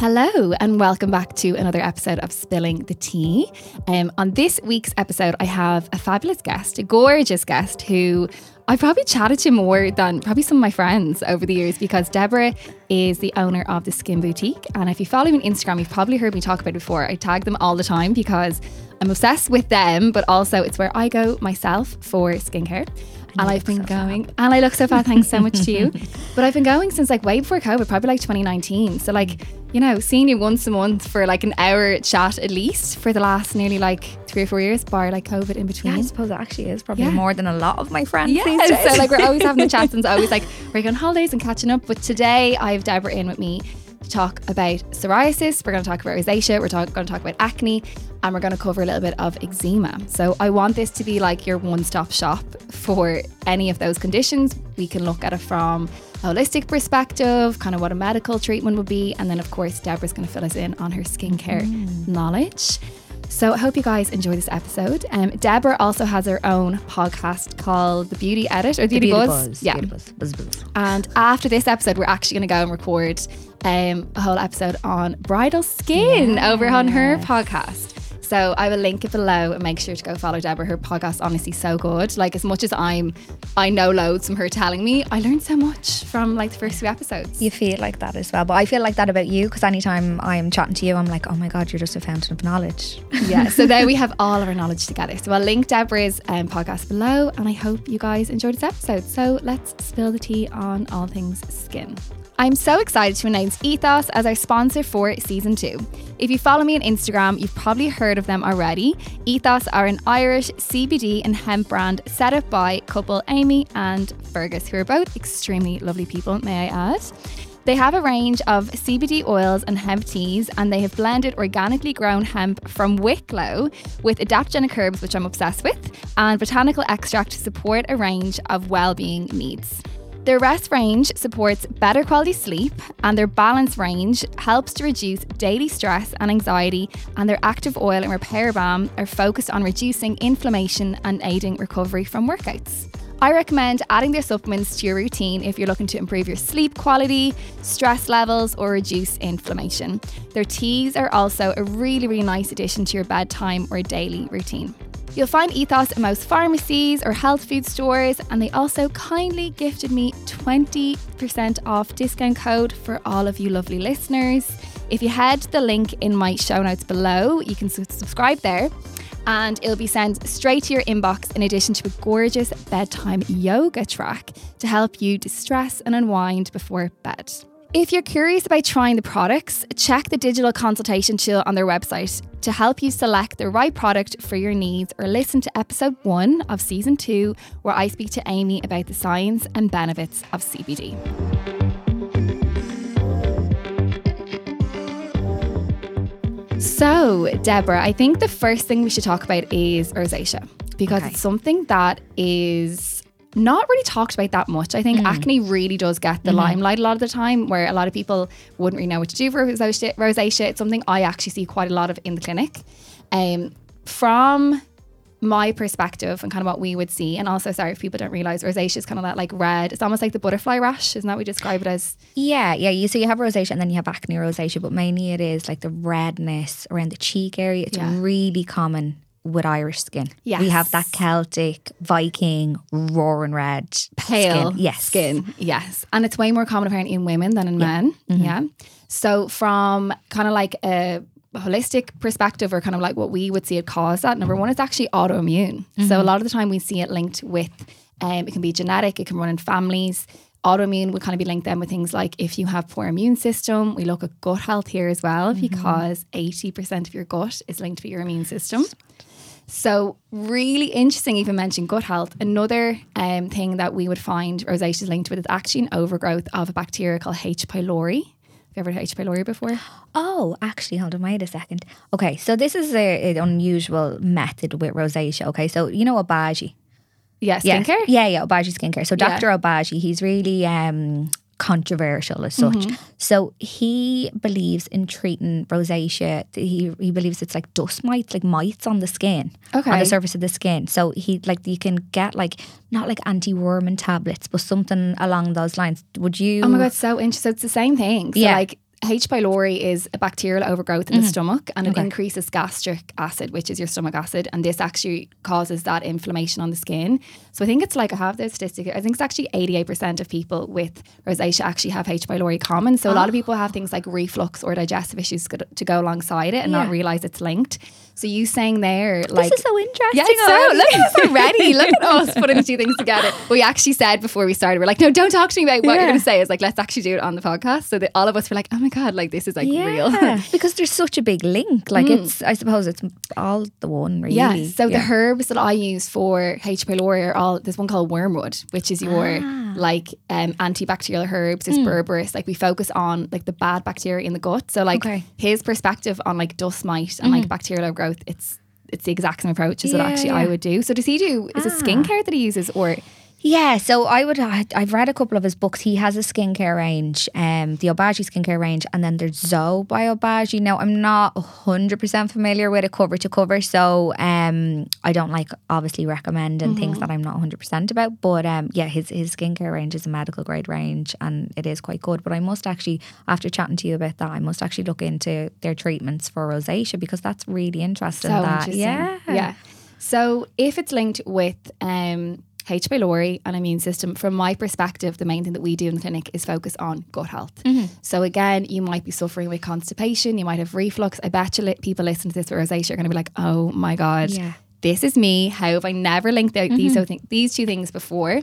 Hello, and welcome back to another episode of Spilling the Tea. Um, on this week's episode, I have a fabulous guest, a gorgeous guest who I probably chatted to more than probably some of my friends over the years because Deborah is the owner of the Skin Boutique. And if you follow me on Instagram, you've probably heard me talk about it before. I tag them all the time because I'm obsessed with them, but also it's where I go myself for skincare. And I've been so going, fab. and I look so fat. Thanks so much to you. But I've been going since like way before COVID, probably like 2019. So like you know, seeing you once a month for like an hour chat at least for the last nearly like three or four years, bar like COVID in between. Yeah, I suppose it actually is probably yeah. more than a lot of my friends. Yeah, so like we're always having the chats and always like we're going holidays and catching up. But today I have Deborah in with me to talk about psoriasis. We're going to talk about rosacea. We're talk- going to talk about acne, and we're going to cover a little bit of eczema. So I want this to be like your one-stop shop for any of those conditions. We can look at it from holistic perspective, kind of what a medical treatment would be. And then, of course, Deborah's going to fill us in on her skincare mm. knowledge. So I hope you guys enjoy this episode. Um, Deborah also has her own podcast called The Beauty Edit or Beauty, Beauty Buzz. Buzz. Yeah. Beauty Buzz. Buzz, Buzz. And after this episode, we're actually going to go and record um, a whole episode on bridal skin yeah. over on her podcast. So I will link it below and make sure to go follow Deborah. Her podcast honestly so good. Like as much as I'm I know loads from her telling me, I learned so much from like the first few episodes. You feel like that as well. But I feel like that about you because anytime I'm chatting to you, I'm like, oh my God, you're just a fountain of knowledge. Yeah. So there we have all of our knowledge together. So I'll link Deborah's um, podcast below and I hope you guys enjoyed this episode. So let's spill the tea on all things skin. I'm so excited to announce Ethos as our sponsor for season two. If you follow me on Instagram, you've probably heard of them already. Ethos are an Irish CBD and hemp brand set up by couple Amy and Fergus, who are both extremely lovely people, may I add. They have a range of CBD oils and hemp teas, and they have blended organically grown hemp from Wicklow with adaptogenic herbs, which I'm obsessed with, and botanical extract to support a range of well-being needs. Their rest range supports better quality sleep, and their balance range helps to reduce daily stress and anxiety. And their active oil and repair balm are focused on reducing inflammation and aiding recovery from workouts. I recommend adding their supplements to your routine if you're looking to improve your sleep quality, stress levels, or reduce inflammation. Their teas are also a really, really nice addition to your bedtime or daily routine. You'll find Ethos in most pharmacies or health food stores, and they also kindly gifted me 20% off discount code for all of you lovely listeners. If you head the link in my show notes below, you can subscribe there and it'll be sent straight to your inbox in addition to a gorgeous bedtime yoga track to help you distress and unwind before bed. If you're curious about trying the products, check the digital consultation tool on their website to help you select the right product for your needs or listen to episode one of season two, where I speak to Amy about the science and benefits of CBD. So, Deborah, I think the first thing we should talk about is rosacea because okay. it's something that is not really talked about that much. I think mm. acne really does get the mm. limelight a lot of the time, where a lot of people wouldn't really know what to do for rosacea. rosacea. It's something I actually see quite a lot of in the clinic. Um, from my perspective and kind of what we would see, and also sorry if people don't realize rosacea is kind of that like red. It's almost like the butterfly rash, isn't that what we describe it as? Yeah, yeah. You so you have rosacea and then you have acne rosacea, but mainly it is like the redness around the cheek area. It's yeah. really common with Irish skin. Yes. We have that Celtic, Viking, roaring red, pale skin. Yes. skin. Yes. And it's way more common apparently in women than in yeah. men. Mm-hmm. Yeah. So from kind of like a holistic perspective or kind of like what we would see it cause that, number one, it's actually autoimmune. Mm-hmm. So a lot of the time we see it linked with, um, it can be genetic, it can run in families autoimmune would kind of be linked then with things like if you have poor immune system we look at gut health here as well mm-hmm. because 80% of your gut is linked to your immune system so, really interesting, even mentioned gut health. Another um, thing that we would find rosacea is linked with is actually an overgrowth of a bacteria called H. pylori. Have you ever heard H. pylori before? Oh, actually, hold on, wait a second. Okay, so this is an unusual method with rosacea. Okay, so you know Obagi? Yeah, skincare? Yeah, yeah, yeah Obagi skincare. So Dr. Yeah. Obagi, he's really um, controversial as such. Mm-hmm. So he believes in treating rosacea. He he believes it's like dust mites, like mites on the skin, okay. on the surface of the skin. So he like you can get like not like anti-worming tablets, but something along those lines. Would you? Oh my god, so interesting. So it's the same thing. So yeah. like H. pylori is a bacterial overgrowth in the mm. stomach and it increases gastric acid, which is your stomach acid. And this actually causes that inflammation on the skin. So I think it's like, I have those statistics. I think it's actually 88% of people with rosacea actually have H. pylori common. So a lot of ah. people have things like reflux or digestive issues to go alongside it and not realize it's linked. So you saying there, like, this is so interesting. yeah, so look at us already. Look at us putting the two things together. We actually said before we started, we're like, no, don't talk to me about what you're going to say. It's like, let's actually do it on the podcast. So that all of us were like, oh my god, like this is like real. Yeah, because there's such a big link. Like it's, I suppose it's all the one, really. Yeah. So the herbs that I use for H. pylori are all there's one called wormwood, which is your Ah. like um, antibacterial herbs. There's berberis. Like we focus on like the bad bacteria in the gut. So like Okay. his perspective on like dust mite and like bacterial growth, it's it's the exact same approach as what Yeah, actually I would do. So does he do is it Ah. skincare that he uses or Yeah, so I would. I've read a couple of his books. He has a skincare range, um, the Obagi skincare range, and then there's Zoe by Obagi. Now I'm not hundred percent familiar with it cover to cover, so um, I don't like obviously recommending things that I'm not hundred percent about. But um, yeah, his his skincare range is a medical grade range, and it is quite good. But I must actually, after chatting to you about that, I must actually look into their treatments for rosacea because that's really interesting. so that interesting. yeah, Yeah. So if it's linked with um H. pylori and immune system, from my perspective, the main thing that we do in the clinic is focus on gut health. Mm-hmm. So again, you might be suffering with constipation, you might have reflux. I bet you li- people listening to this with rosacea are going to be like, "Oh my god, Yeah. this is me. How have I never linked out these Mm-hmm. these two things before?"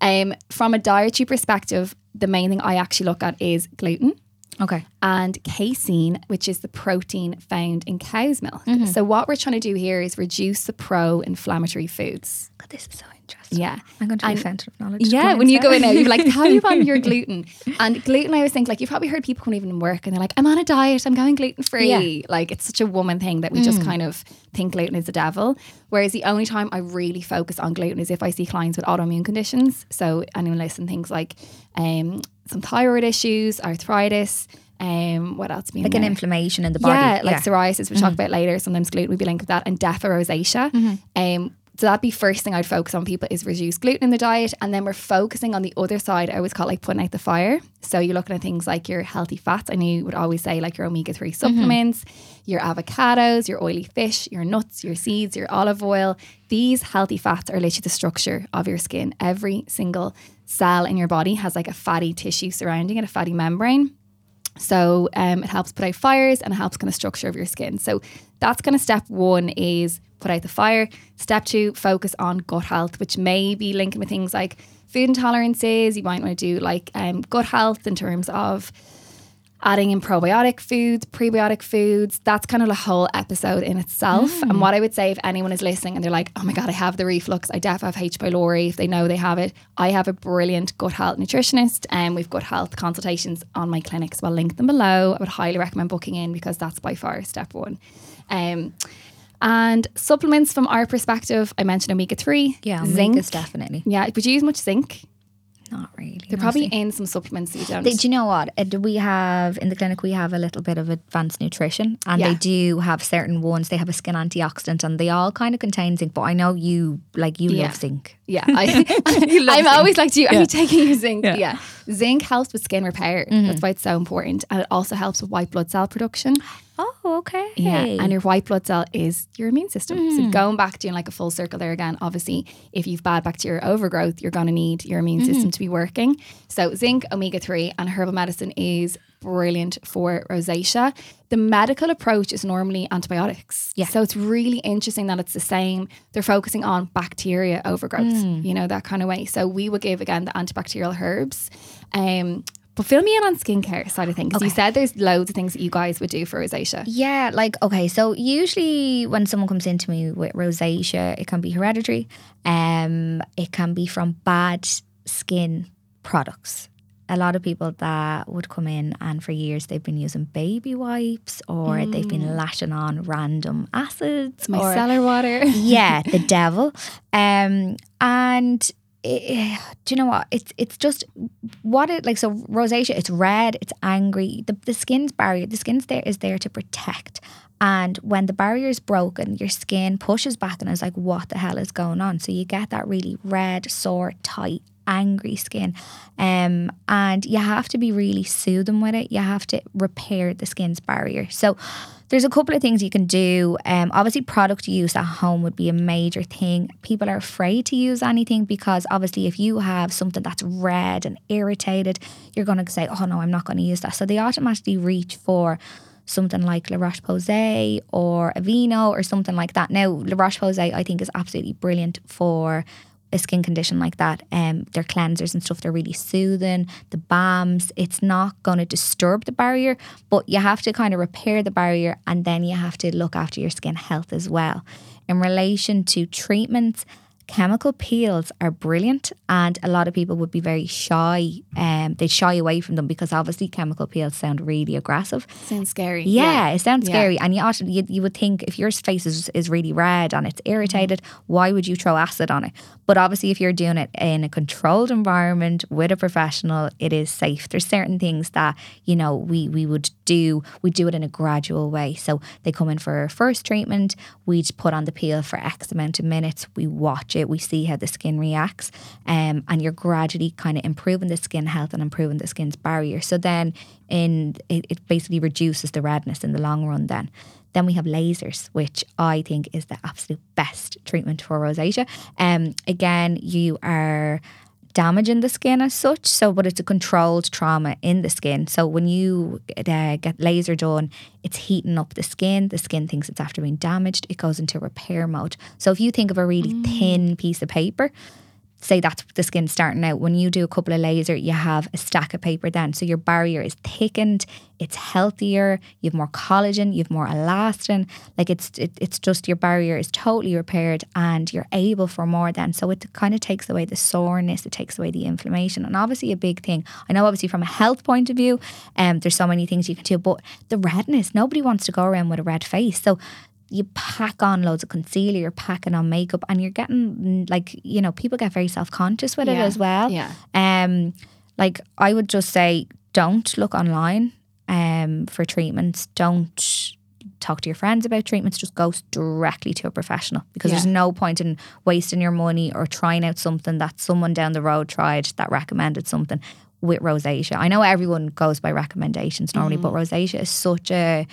Um, from a dietary perspective, the main thing I actually look at is gluten Okay. and casein, which is the protein found in cow's milk. Mm-hmm. So, what we're trying to do here is reduce the pro inflammatory foods. God, this is so interesting. Yeah. I'm going to be And- a of knowledge. Yeah, when you go in there, you're like, tell me about your gluten. And gluten, I always think, like, you've probably heard people come even in work and they're like, I'm on a diet, I'm going gluten free. Yeah. Like, it's such a woman thing that we just kind of think gluten is the devil. Whereas the only time I really focus on gluten is if I see clients with autoimmune conditions. So, anyone listen, things like um, some thyroid issues, arthritis. Um, what else? like an there? inflammation in the body. Yeah, like psoriasis, we'll talk about later. Sometimes gluten would be linked with that, and death or rosacea. Um, so that'd be first thing I'd focus on people is reduce gluten in the diet, and then we're focusing on the other side. I always call it like putting out the fire. So you're looking at things like your healthy fats. I know you would always say like your omega three supplements, your avocados, your oily fish, your nuts, your seeds, your olive oil. These healthy fats are literally the structure of your skin. Every single cell in your body has like a fatty tissue surrounding it, a fatty membrane. So um, it helps put out fires and it helps kind of structure of your skin. So that's kind of step one is put out the fire. Step two, focus on gut health, which may be linking with things like food intolerances. You might want to do like um, gut health in terms of adding in probiotic foods, prebiotic foods. That's kind of a whole episode in itself. And what I would say if anyone is listening and they're like, oh my God, I have the reflux, I definitely have H. pylori, if they know they have it, I have a brilliant gut health nutritionist and we've got health consultations on my clinic. So I'll link them below. I would highly recommend booking in because that's by far step one. Um, and supplements from our perspective, I mentioned omega 3, Yeah, zinc. is definitely Yeah, would you use much zinc? not really. They're probably in some supplements that you don't. They- do you know what? Uh, do we have in the clinic? We have a little bit of advanced nutrition, and Yeah. they do have certain ones. They have a skin antioxidant, and they all kind of contain zinc. But I know you like you Yeah. love zinc. Yeah, I, I'm always like, do you, are you taking your zinc? Yeah. Zinc helps with skin repair. That's why it's so important. And it also helps with white blood cell production. Oh, okay. Yeah. And your white blood cell is your immune system. So hmm. going back doing like a full circle there again, obviously, if you've bad bacteria overgrowth, you're going to need your immune hmm. system to be working. So zinc, omega 3, and herbal medicine is brilliant for rosacea. The medical approach is normally antibiotics. Yeah. So it's really interesting that it's the same. They're focusing on bacteria overgrowth, hmm. you know, that kind of way. So we would give again the antibacterial herbs. Um, but fill me in on skincare side of things. You said there's loads of things that you guys would do for rosacea. Yeah, like okay, so usually when someone comes into me with rosacea, it can be hereditary. Um, it can be from bad skin products. A lot of people that would come in and for years they've been using baby wipes or they've been lashing on random acids. My or, cellar water. yeah, the devil. Um, and eh, do you know what? It's it's just what it like. So rosacea, it's red, it's angry. The the skin's barrier, the skin's there is there to protect. And when the barrier is broken, your skin pushes back and is like, what the hell is going on? So you get that really red, sore, tight angry skin. Um, and you have to be really soothing with it. You have to repair the skin's barrier. So there's a couple of things you can do. Um, obviously, product use at home would be a major thing. People are afraid to use anything because obviously, if you have something that's red and irritated, you're going to say, "Oh no, I'm not going to use that." So they automatically reach for something like La Roche Posay or Aveeno or something like that. Now, La Roche Posay, I think, is absolutely brilliant for a skin condition like that, um, their cleansers and stuff, they're really soothing. The balms, it's not going to disturb the barrier, but you have to kind of repair the barrier and then you have to look after your skin health as well. In relation to treatments, chemical peels are brilliant and a lot of people would be very shy um they shy away from them because obviously chemical peels sound really aggressive sounds scary yeah, yeah. it sounds yeah. scary and you actually you, you would think if your face is, is really red and it's irritated mm. why would you throw acid on it but obviously if you're doing it in a controlled environment with a professional it is safe there's certain things that you know we we would do we do it in a gradual way so they come in for a first treatment we'd put on the peel for x amount of minutes we watch it, we see how the skin reacts, um, and you're gradually kind of improving the skin health and improving the skin's barrier. So then, in it, it basically reduces the redness in the long run. Then, then we have lasers, which I think is the absolute best treatment for rosacea. Um, again, you are damaging the skin as such. So, but it's a controlled trauma in the skin. So, when you uh, get laser done, it's heating up the skin. The skin thinks it's after being damaged. It goes into repair mode. So, if you think of a really mm. thin piece of paper, say that's the skin starting out. When you do a couple of laser, you have a stack of paper then. So your barrier is thickened, it's healthier, you have more collagen, you have more elastin. Like it's it, it's just your barrier is totally repaired and you're able for more then. So it kind of takes away the soreness, it takes away the inflammation. And obviously a big thing. I know obviously from a health point of view, um, there's so many things you can do, but the redness, nobody wants to go around with a red face. So you pack on loads of concealer, you're packing on makeup, and you're getting like you know people get very self conscious with yeah. it as well. Yeah. Um, like I would just say, don't look online um for treatments. Don't talk to your friends about treatments. Just go directly to a professional because yeah. there's no point in wasting your money or trying out something that someone down the road tried that recommended something with rosacea. I know everyone goes by recommendations normally, mm. but rosacea is such a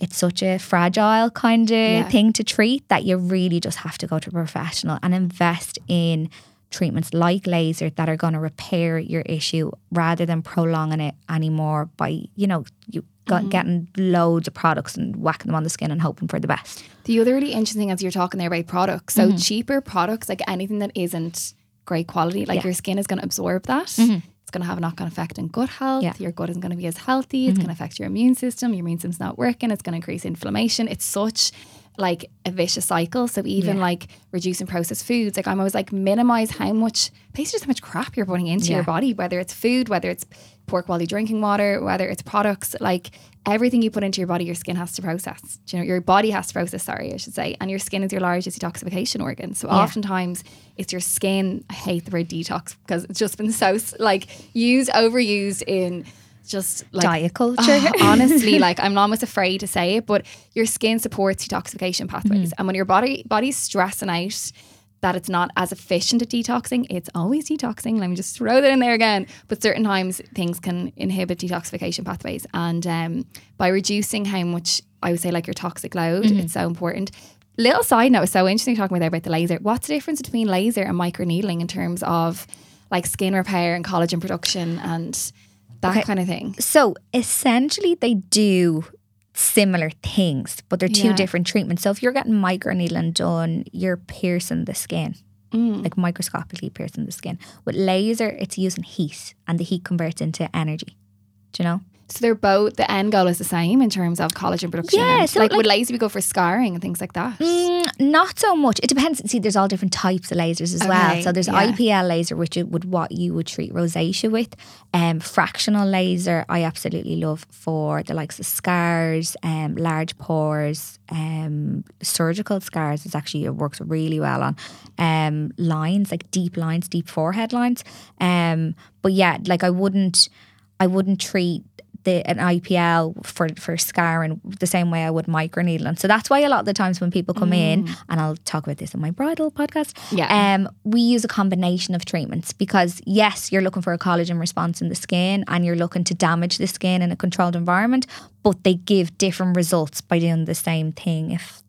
it's such a fragile kind of yeah. thing to treat that you really just have to go to a professional and invest in treatments like laser that are going to repair your issue rather than prolonging it anymore by you know you mm-hmm. getting loads of products and whacking them on the skin and hoping for the best the other really interesting thing as you're talking there about products so mm-hmm. cheaper products like anything that isn't great quality like yeah. your skin is going to absorb that mm-hmm it's going to have a knock on effect on gut health. Yeah. Your gut isn't going to be as healthy. It's mm-hmm. going to affect your immune system. Your immune system's not working. It's going to increase inflammation. It's such like a vicious cycle. So even yeah. like reducing processed foods, like I'm always like minimize how much basically just how much crap you're putting into yeah. your body, whether it's food, whether it's poor quality drinking water, whether it's products, like everything you put into your body, your skin has to process. Do you know, your body has to process, sorry, I should say. And your skin is your largest detoxification organ. So yeah. oftentimes it's your skin. I hate the word detox because it's just been so like used, overused in just like diet culture. Oh, honestly, like I'm almost afraid to say it, but your skin supports detoxification pathways. Mm-hmm. And when your body body's stressing out, that it's not as efficient at detoxing. It's always detoxing. Let me just throw that in there again. But certain times things can inhibit detoxification pathways. And um, by reducing how much, I would say, like your toxic load, mm-hmm. it's so important. Little side note, it's so interesting talking about, about the laser. What's the difference between laser and microneedling in terms of like skin repair and collagen production and that okay. kind of thing? So essentially, they do similar things, but they're two yeah. different treatments. So if you're getting microneedling done, you're piercing the skin. Mm. Like microscopically piercing the skin. With laser, it's using heat and the heat converts into energy. Do you know? So they're both the end goal is the same in terms of collagen production. Yeah, so like, like would laser be go for scarring and things like that? Mm, not so much. It depends. See, there's all different types of lasers as okay, well. So there's yeah. IPL laser, which would what you would treat rosacea with. Um, fractional laser, I absolutely love for the likes of scars, um, large pores, um, surgical scars. It's actually it works really well on um, lines like deep lines, deep forehead lines. Um, but yeah, like I wouldn't, I wouldn't treat the an IPL for for scarring the same way I would microneedling. So that's why a lot of the times when people come in, and I'll talk about this in my bridal podcast. Yeah. Um, we use a combination of treatments because yes, you're looking for a collagen response in the skin, and you're looking to damage the skin in a controlled environment, but they give different results by doing the same thing. If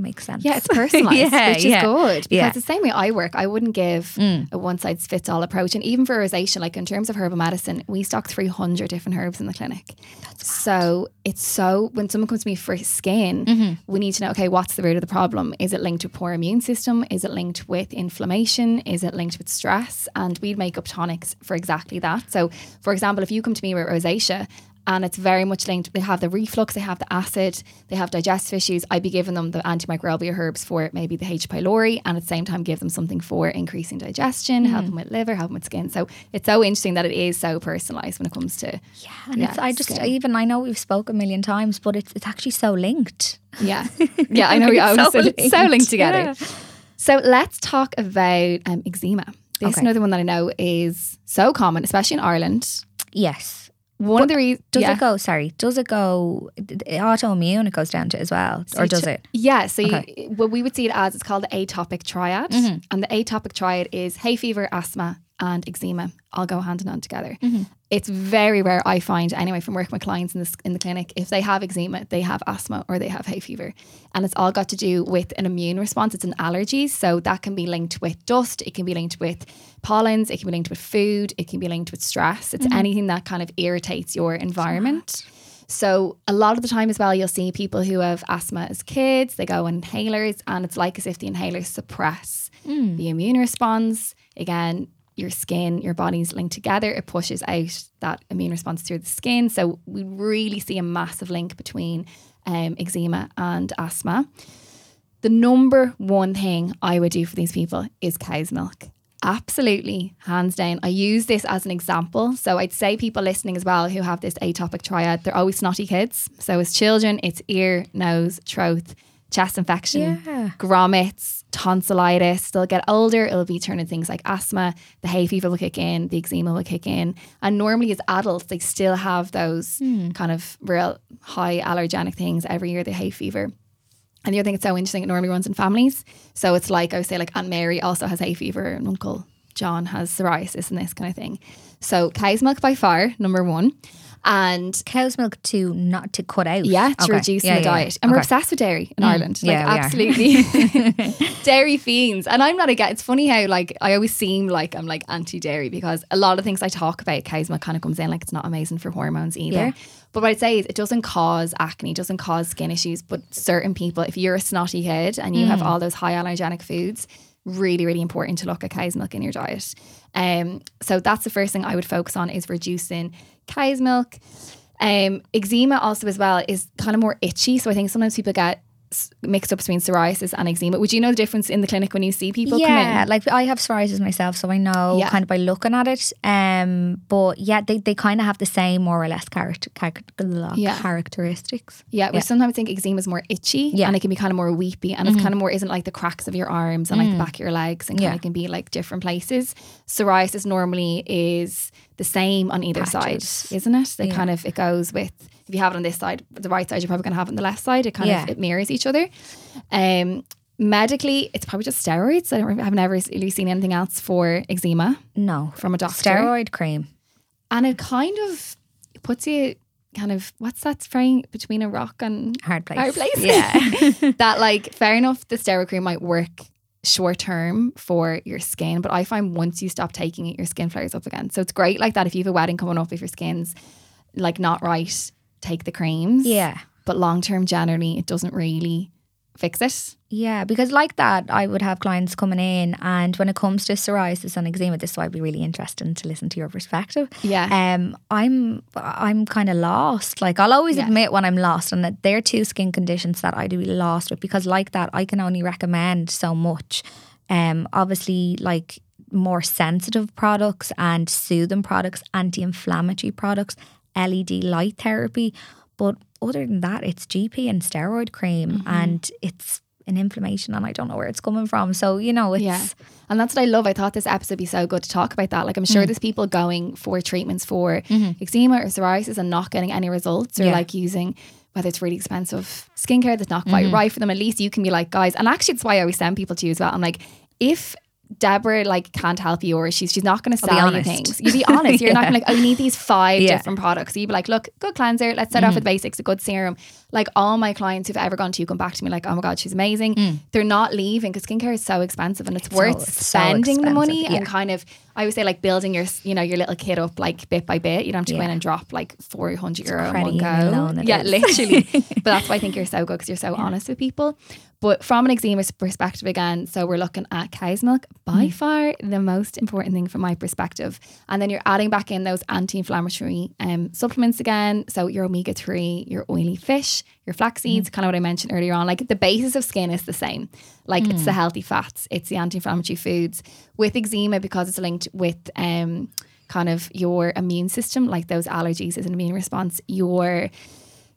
makes sense. Yeah, it's personalized, Yeah, which is yeah. good. Because Yeah. the same way I work, I wouldn't give a one size fits all approach. And even for rosacea, like in terms of herbal medicine, we stock 300 different herbs in the clinic. so it's so, when someone comes to me for skin, Mm-hmm. we need to know, okay, what's the root of the problem? Is it linked to poor immune system? Is it linked with inflammation? Is it linked with stress? And we'd make up tonics for exactly that. So, for example, if you come to me with rosacea, and it's very much linked. They have the reflux, they have the acid, they have digestive issues. I'd be giving them the antimicrobial herbs for maybe the H. pylori, and at the same time give them something for increasing digestion, help them with liver, help them with skin. So it's so interesting that it is so personalised when it comes to Yeah, and Yeah, it's I just skin. even I know we've spoke a million times, but it's it's actually so linked. yeah, yeah. I know. Yeah, It's so it's so linked. linked together. Yeah. So let's talk about um, eczema. This is Okay. another one that I know is so common, especially in Ireland. Yes. One of the reasons Does yeah. it go? Sorry, does it go autoimmune? It goes down to as well, or does it? Yeah, so Okay. Mm-hmm. you, well, we would see it as it's called the atopic triad, and the atopic triad is hay fever, asthma, and eczema all go hand in hand together. Mm-hmm. It's very rare I find anyway from working with clients in this in the clinic if they have eczema, they have asthma or they have hay fever, and it's all got to do with an immune response. It's an allergy, so that can be linked with dust, it can be linked with pollens, it can be linked with food, it can be linked with stress. It's anything that kind of irritates your environment. So a lot of the time as well, you'll see people who have asthma as kids, they go on inhalers and it's like as if the inhalers suppress the immune response. Again, your skin, your body's linked together. It pushes out that immune response through the skin. So we really see a massive link between um, eczema and asthma. The number one thing I would do for these people is cow's milk. Absolutely, hands down. I use this as an example. So I'd say people listening as well who have this atopic triad, they're always snotty kids. So as children, it's ear, nose, throat, chest infection, Yeah. grommets, tonsillitis. They'll get older, it'll be turning things like asthma, the hay fever will kick in, the eczema will kick in. And normally as adults, they still have those hmm. kind of real high allergenic things every year, the hay fever. And the other thing that's so interesting, it normally runs in families. So it's like I would say, like Aunt Mary also has hay fever, and Uncle John has psoriasis and this kind of thing. So cow's milk by far, number one. And Cow's milk to not to cut out. yeah, to Okay. reduce Yeah, the yeah, diet. And we're obsessed with dairy in Ireland. Like yeah, absolutely dairy fiends. And I'm not against it's funny how like I always seem like I'm like anti-dairy because a lot of things I talk about cow's milk kind of comes in like it's not amazing for hormones either. Yeah. But what I'd say is it doesn't cause acne, doesn't cause skin issues. But certain people, if you're a snotty head and you Mm. have all those high allergenic foods, really, really important to look at cow's milk in your diet. Um, so that's the first thing I would focus on is reducing cow's milk. Um, eczema also as well is kind of more itchy. So I think sometimes people get mixed up between psoriasis and eczema. Would you know the difference in the clinic when you see people yeah, come in? like I have psoriasis myself, so I know Yeah. kind of by looking at it. Um, but yeah, they, they kind of have the same more or less character, character Yeah. characteristics. Yeah, we sometimes think eczema is more itchy Yeah. and it can be kind of more weepy and it's kind of more isn't like the cracks of your arms and like the back of your legs and kind Yeah. of can be like different places. Psoriasis normally is the same on either Patches. side, isn't it? They kind of it goes with if you have it on this side, the right side you're probably gonna have it on the left side. It kind Yeah. of it mirrors each other. Um medically it's probably just steroids. I don't I've never really seen anything else for eczema No, from a doctor. steroid cream. And it kind of puts you kind of what's that frame between a rock and Hard place. hard place. Yeah. that like fair enough the steroid cream might work short term for your skin but i find once you stop taking it your skin flares up again so it's great like that if you have a wedding coming up if your skin's like not right take the creams yeah. but long term generally it doesn't really fix it Yeah, because like that, I would have clients coming in, and when it comes to psoriasis and eczema, this is why it'd be really interesting to listen to your perspective. yeah Um, I'm I'm kind of lost. Like I'll always Yeah. admit when I'm lost, and that they're two skin conditions that I'd be lost with because like that, I can only recommend so much. Um, obviously, like more sensitive products and soothing products, anti-inflammatory products, LED light therapy, but other than that, it's GP and steroid cream, and it's an inflammation and I don't know where it's coming from. So, you know, it's. Yeah. And that's what I love. I thought this episode would be so good to talk about that. Like, I'm sure there's people going for treatments for eczema or psoriasis and not getting any results or Mm-hmm. Yeah. like using whether it's really expensive skincare that's not quite Mm-hmm. right for them. At least you can be like, guys, and actually, it's why I always send people to you as well. I'm like, if Deborah like can't help you or she's she's not going to sell you things. You be honest. You're not going to like, oh, you need these five Yeah. Mm-hmm. different products. So you'd be like, look, good cleanser. Let's start off with basics, a good serum. Like all my clients who've ever gone to you come back to me like, oh my God, she's amazing. They're not leaving because skincare is so expensive and it's, Mm. It's worth so- it's so spending the money yeah. and kind of I would say like building your you know your little kid up like bit by bit. You don't have to go in and drop like four hundred euro in one go. yeah, literally. but that's why I think you're so good because you're so honest with people. But from an eczema perspective again, so we're looking at cow's milk by Mm. far the most important thing from my perspective. And then you're adding back in those anti-inflammatory um, supplements again. So your omega three, your oily fish, your flax seeds, Mm. kind of what I mentioned earlier on. Like the basis of skin is the same. Like it's Mm. the healthy fats, it's the anti-inflammatory foods. With eczema, because it's linked with um, kind of your immune system, like those allergies as an immune response, your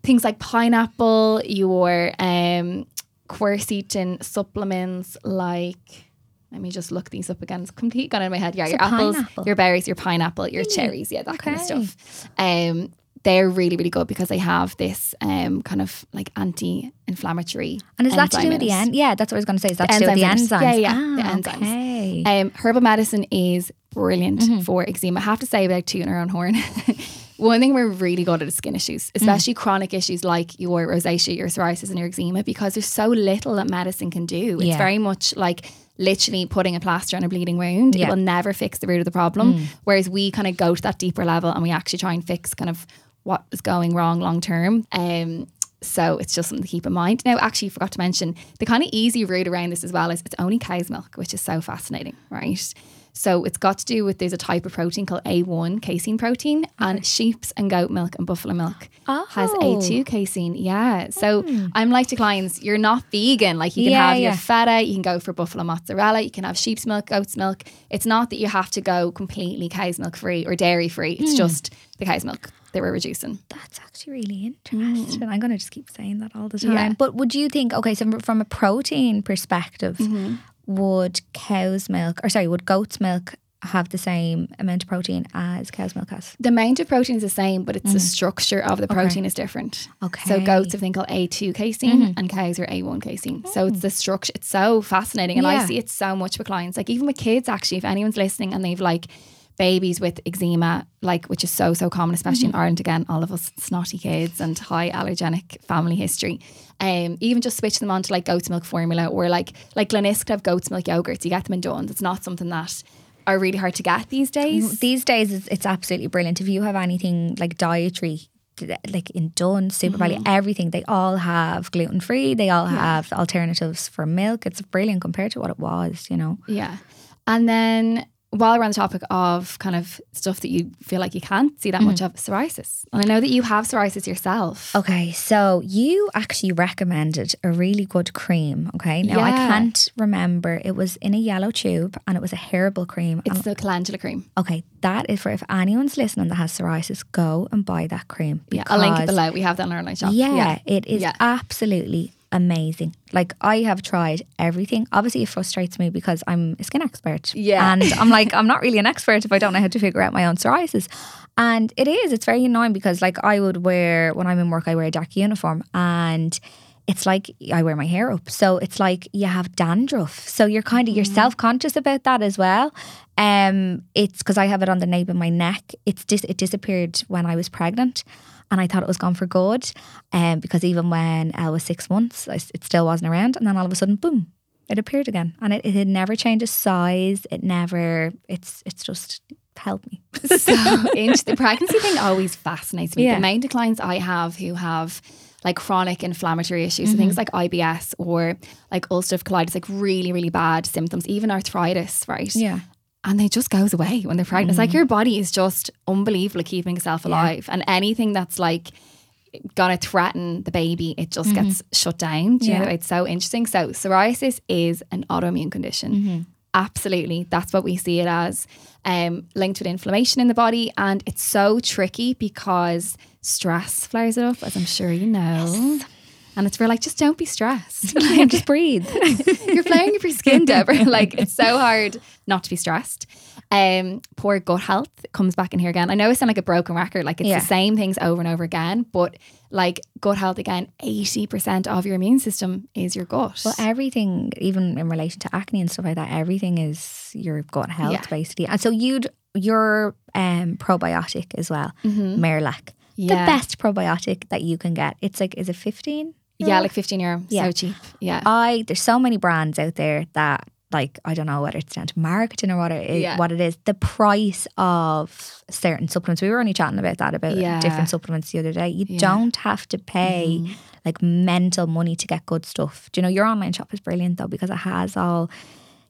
things like pineapple, your um, quercetin supplements like. Let me just look these up again. It's completely gone in my head. Yeah, your So apples, your berries, your pineapple, your cherries, yeah, that kind of stuff. Um, they're really, really good because they have this um, kind of like anti-inflammatory. And is that to do with the end? Yeah, that's what I was going to say. Is that to do with the enzymes in enzymes? it. Yeah, yeah, Ah, the enzymes. Okay. Um, herbal medicine is brilliant Mm-hmm. for eczema. I have to say, without tooting our own horn, one thing we're really good at is skin issues, especially chronic issues like your rosacea, your psoriasis, and your eczema, because there's so little that medicine can do. It's Yeah. very much like literally putting a plaster on a bleeding wound. Yeah. It will never fix the root of the problem. Whereas we kind of go to that deeper level and we actually try and fix kind of what is going wrong long term. Um, so it's just something to keep in mind. Now, actually, forgot to mention the kind of easy route around this as well is it's only cow's milk, which is so fascinating, right? So it's got to do with there's a type of protein called A1 casein protein, and sheep's and goat milk and buffalo milk has Oh. A2 casein. Yeah. So hmm. I'm like to clients, you're not vegan. Like you can Yeah, have your feta, you can go for buffalo mozzarella, you can have sheep's milk, goat's milk. It's not that you have to go completely cow's milk free or dairy free. It's hmm. just the cow's milk that we're reducing. That's actually really interesting. Hmm. I'm going to just keep saying that all the time. Yeah. But would you think, okay, so from a protein perspective, mm-hmm. Would cow's milk, or sorry, would goat's milk have the same amount of protein as cow's milk has? The amount of protein is the same, but it's the mm. structure of the protein is different. Okay. So goats have thing called A2 casein mm-hmm. and cows are A1 casein. So it's mm. the structure. It's so fascinating. And I see it so much with clients. Like even with kids actually, if anyone's listening and they've like babies with eczema, like which is so, so common, especially in Ireland again, all of us snotty kids and high allergenic family history. Um, even just switch them on to like goat's milk formula or like like Glenisk have goat's milk yogurts. You get them in Dunnes. It's not something that are really hard to get these days. These days, it's, it's absolutely brilliant. If you have anything like dietary, like in Dunnes, Super Value, Mm-hmm. everything, they all have gluten free. They all have alternatives for milk. It's brilliant compared to what it was, you know. Yeah. And then while we're on the topic of kind of stuff that you feel like you can't see that much Mm. of, psoriasis. And I know that you have psoriasis yourself. Okay, so you actually recommended a really good cream. Okay, now I can't remember. It was in a yellow tube and it was a herbal cream. It's And- the calendula cream. okay, that is for if anyone's listening that has psoriasis, go and buy that cream. Yeah. I'll link it below. We have that on our online shop. Yeah, it is Yeah. absolutely amazing. Like I have tried everything. Obviously, it frustrates me because I'm a skin expert. Yeah. and I'm like I'm not really an expert if I don't know how to figure out my own psoriasis. And it is. It's very annoying because like I would wear when I'm in work, I wear a dark uniform and. It's like I wear my hair up, so it's like you have dandruff. So you're kind of you're self conscious about that as well. Um, it's because I have it on the nape of my neck. It's dis- it disappeared when I was pregnant, and I thought it was gone for good. Um, because even when Elle was six months, it still wasn't around, and then all of a sudden, boom, it appeared again, and it, it never changes size. It never. It's it's just help me. so the pregnancy thing always fascinates me. Yeah. The amount of clients I have who have like chronic inflammatory issues, so Mm-hmm. things like IBS or like ulcerative colitis, like really, really bad symptoms, even arthritis, right? Yeah. And it just goes away when they're pregnant. It's like mm. your body is just unbelievable keeping itself alive, and anything that's like gonna threaten the baby, it just mm-hmm. gets shut down. Do you Yeah. know? It's so interesting. So psoriasis is an autoimmune condition. Mm-hmm. Absolutely, that's what we see it as, um, linked with inflammation in the body, and it's so tricky because stress flares it up, as I'm sure you know. And it's for like, just don't be stressed. like, just breathe. You're playing with your skin, Deborah. like it's so hard not to be stressed. Um, poor gut health comes back in here again. I know I sound like a broken record, like it's Yeah. the same things over and over again, but like gut health again, 80% of your immune system is your gut. Well, everything, even in relation to acne and stuff like that, everything is your gut health Yeah. basically. And so you'd your um probiotic as well, Mm-hmm. Yeah. the best probiotic that you can get. It's like is it fifteen? Yeah, like 15 euro. Yeah. So cheap. Yeah. I there's so many brands out there that like I don't know whether it's down to marketing or what it is, Yeah. what it is. The price of certain supplements. We were only chatting about that about Yeah. different supplements the other day. You Yeah. don't have to pay mm-hmm. like mental money to get good stuff. Do you know your online shop is brilliant though because it has all.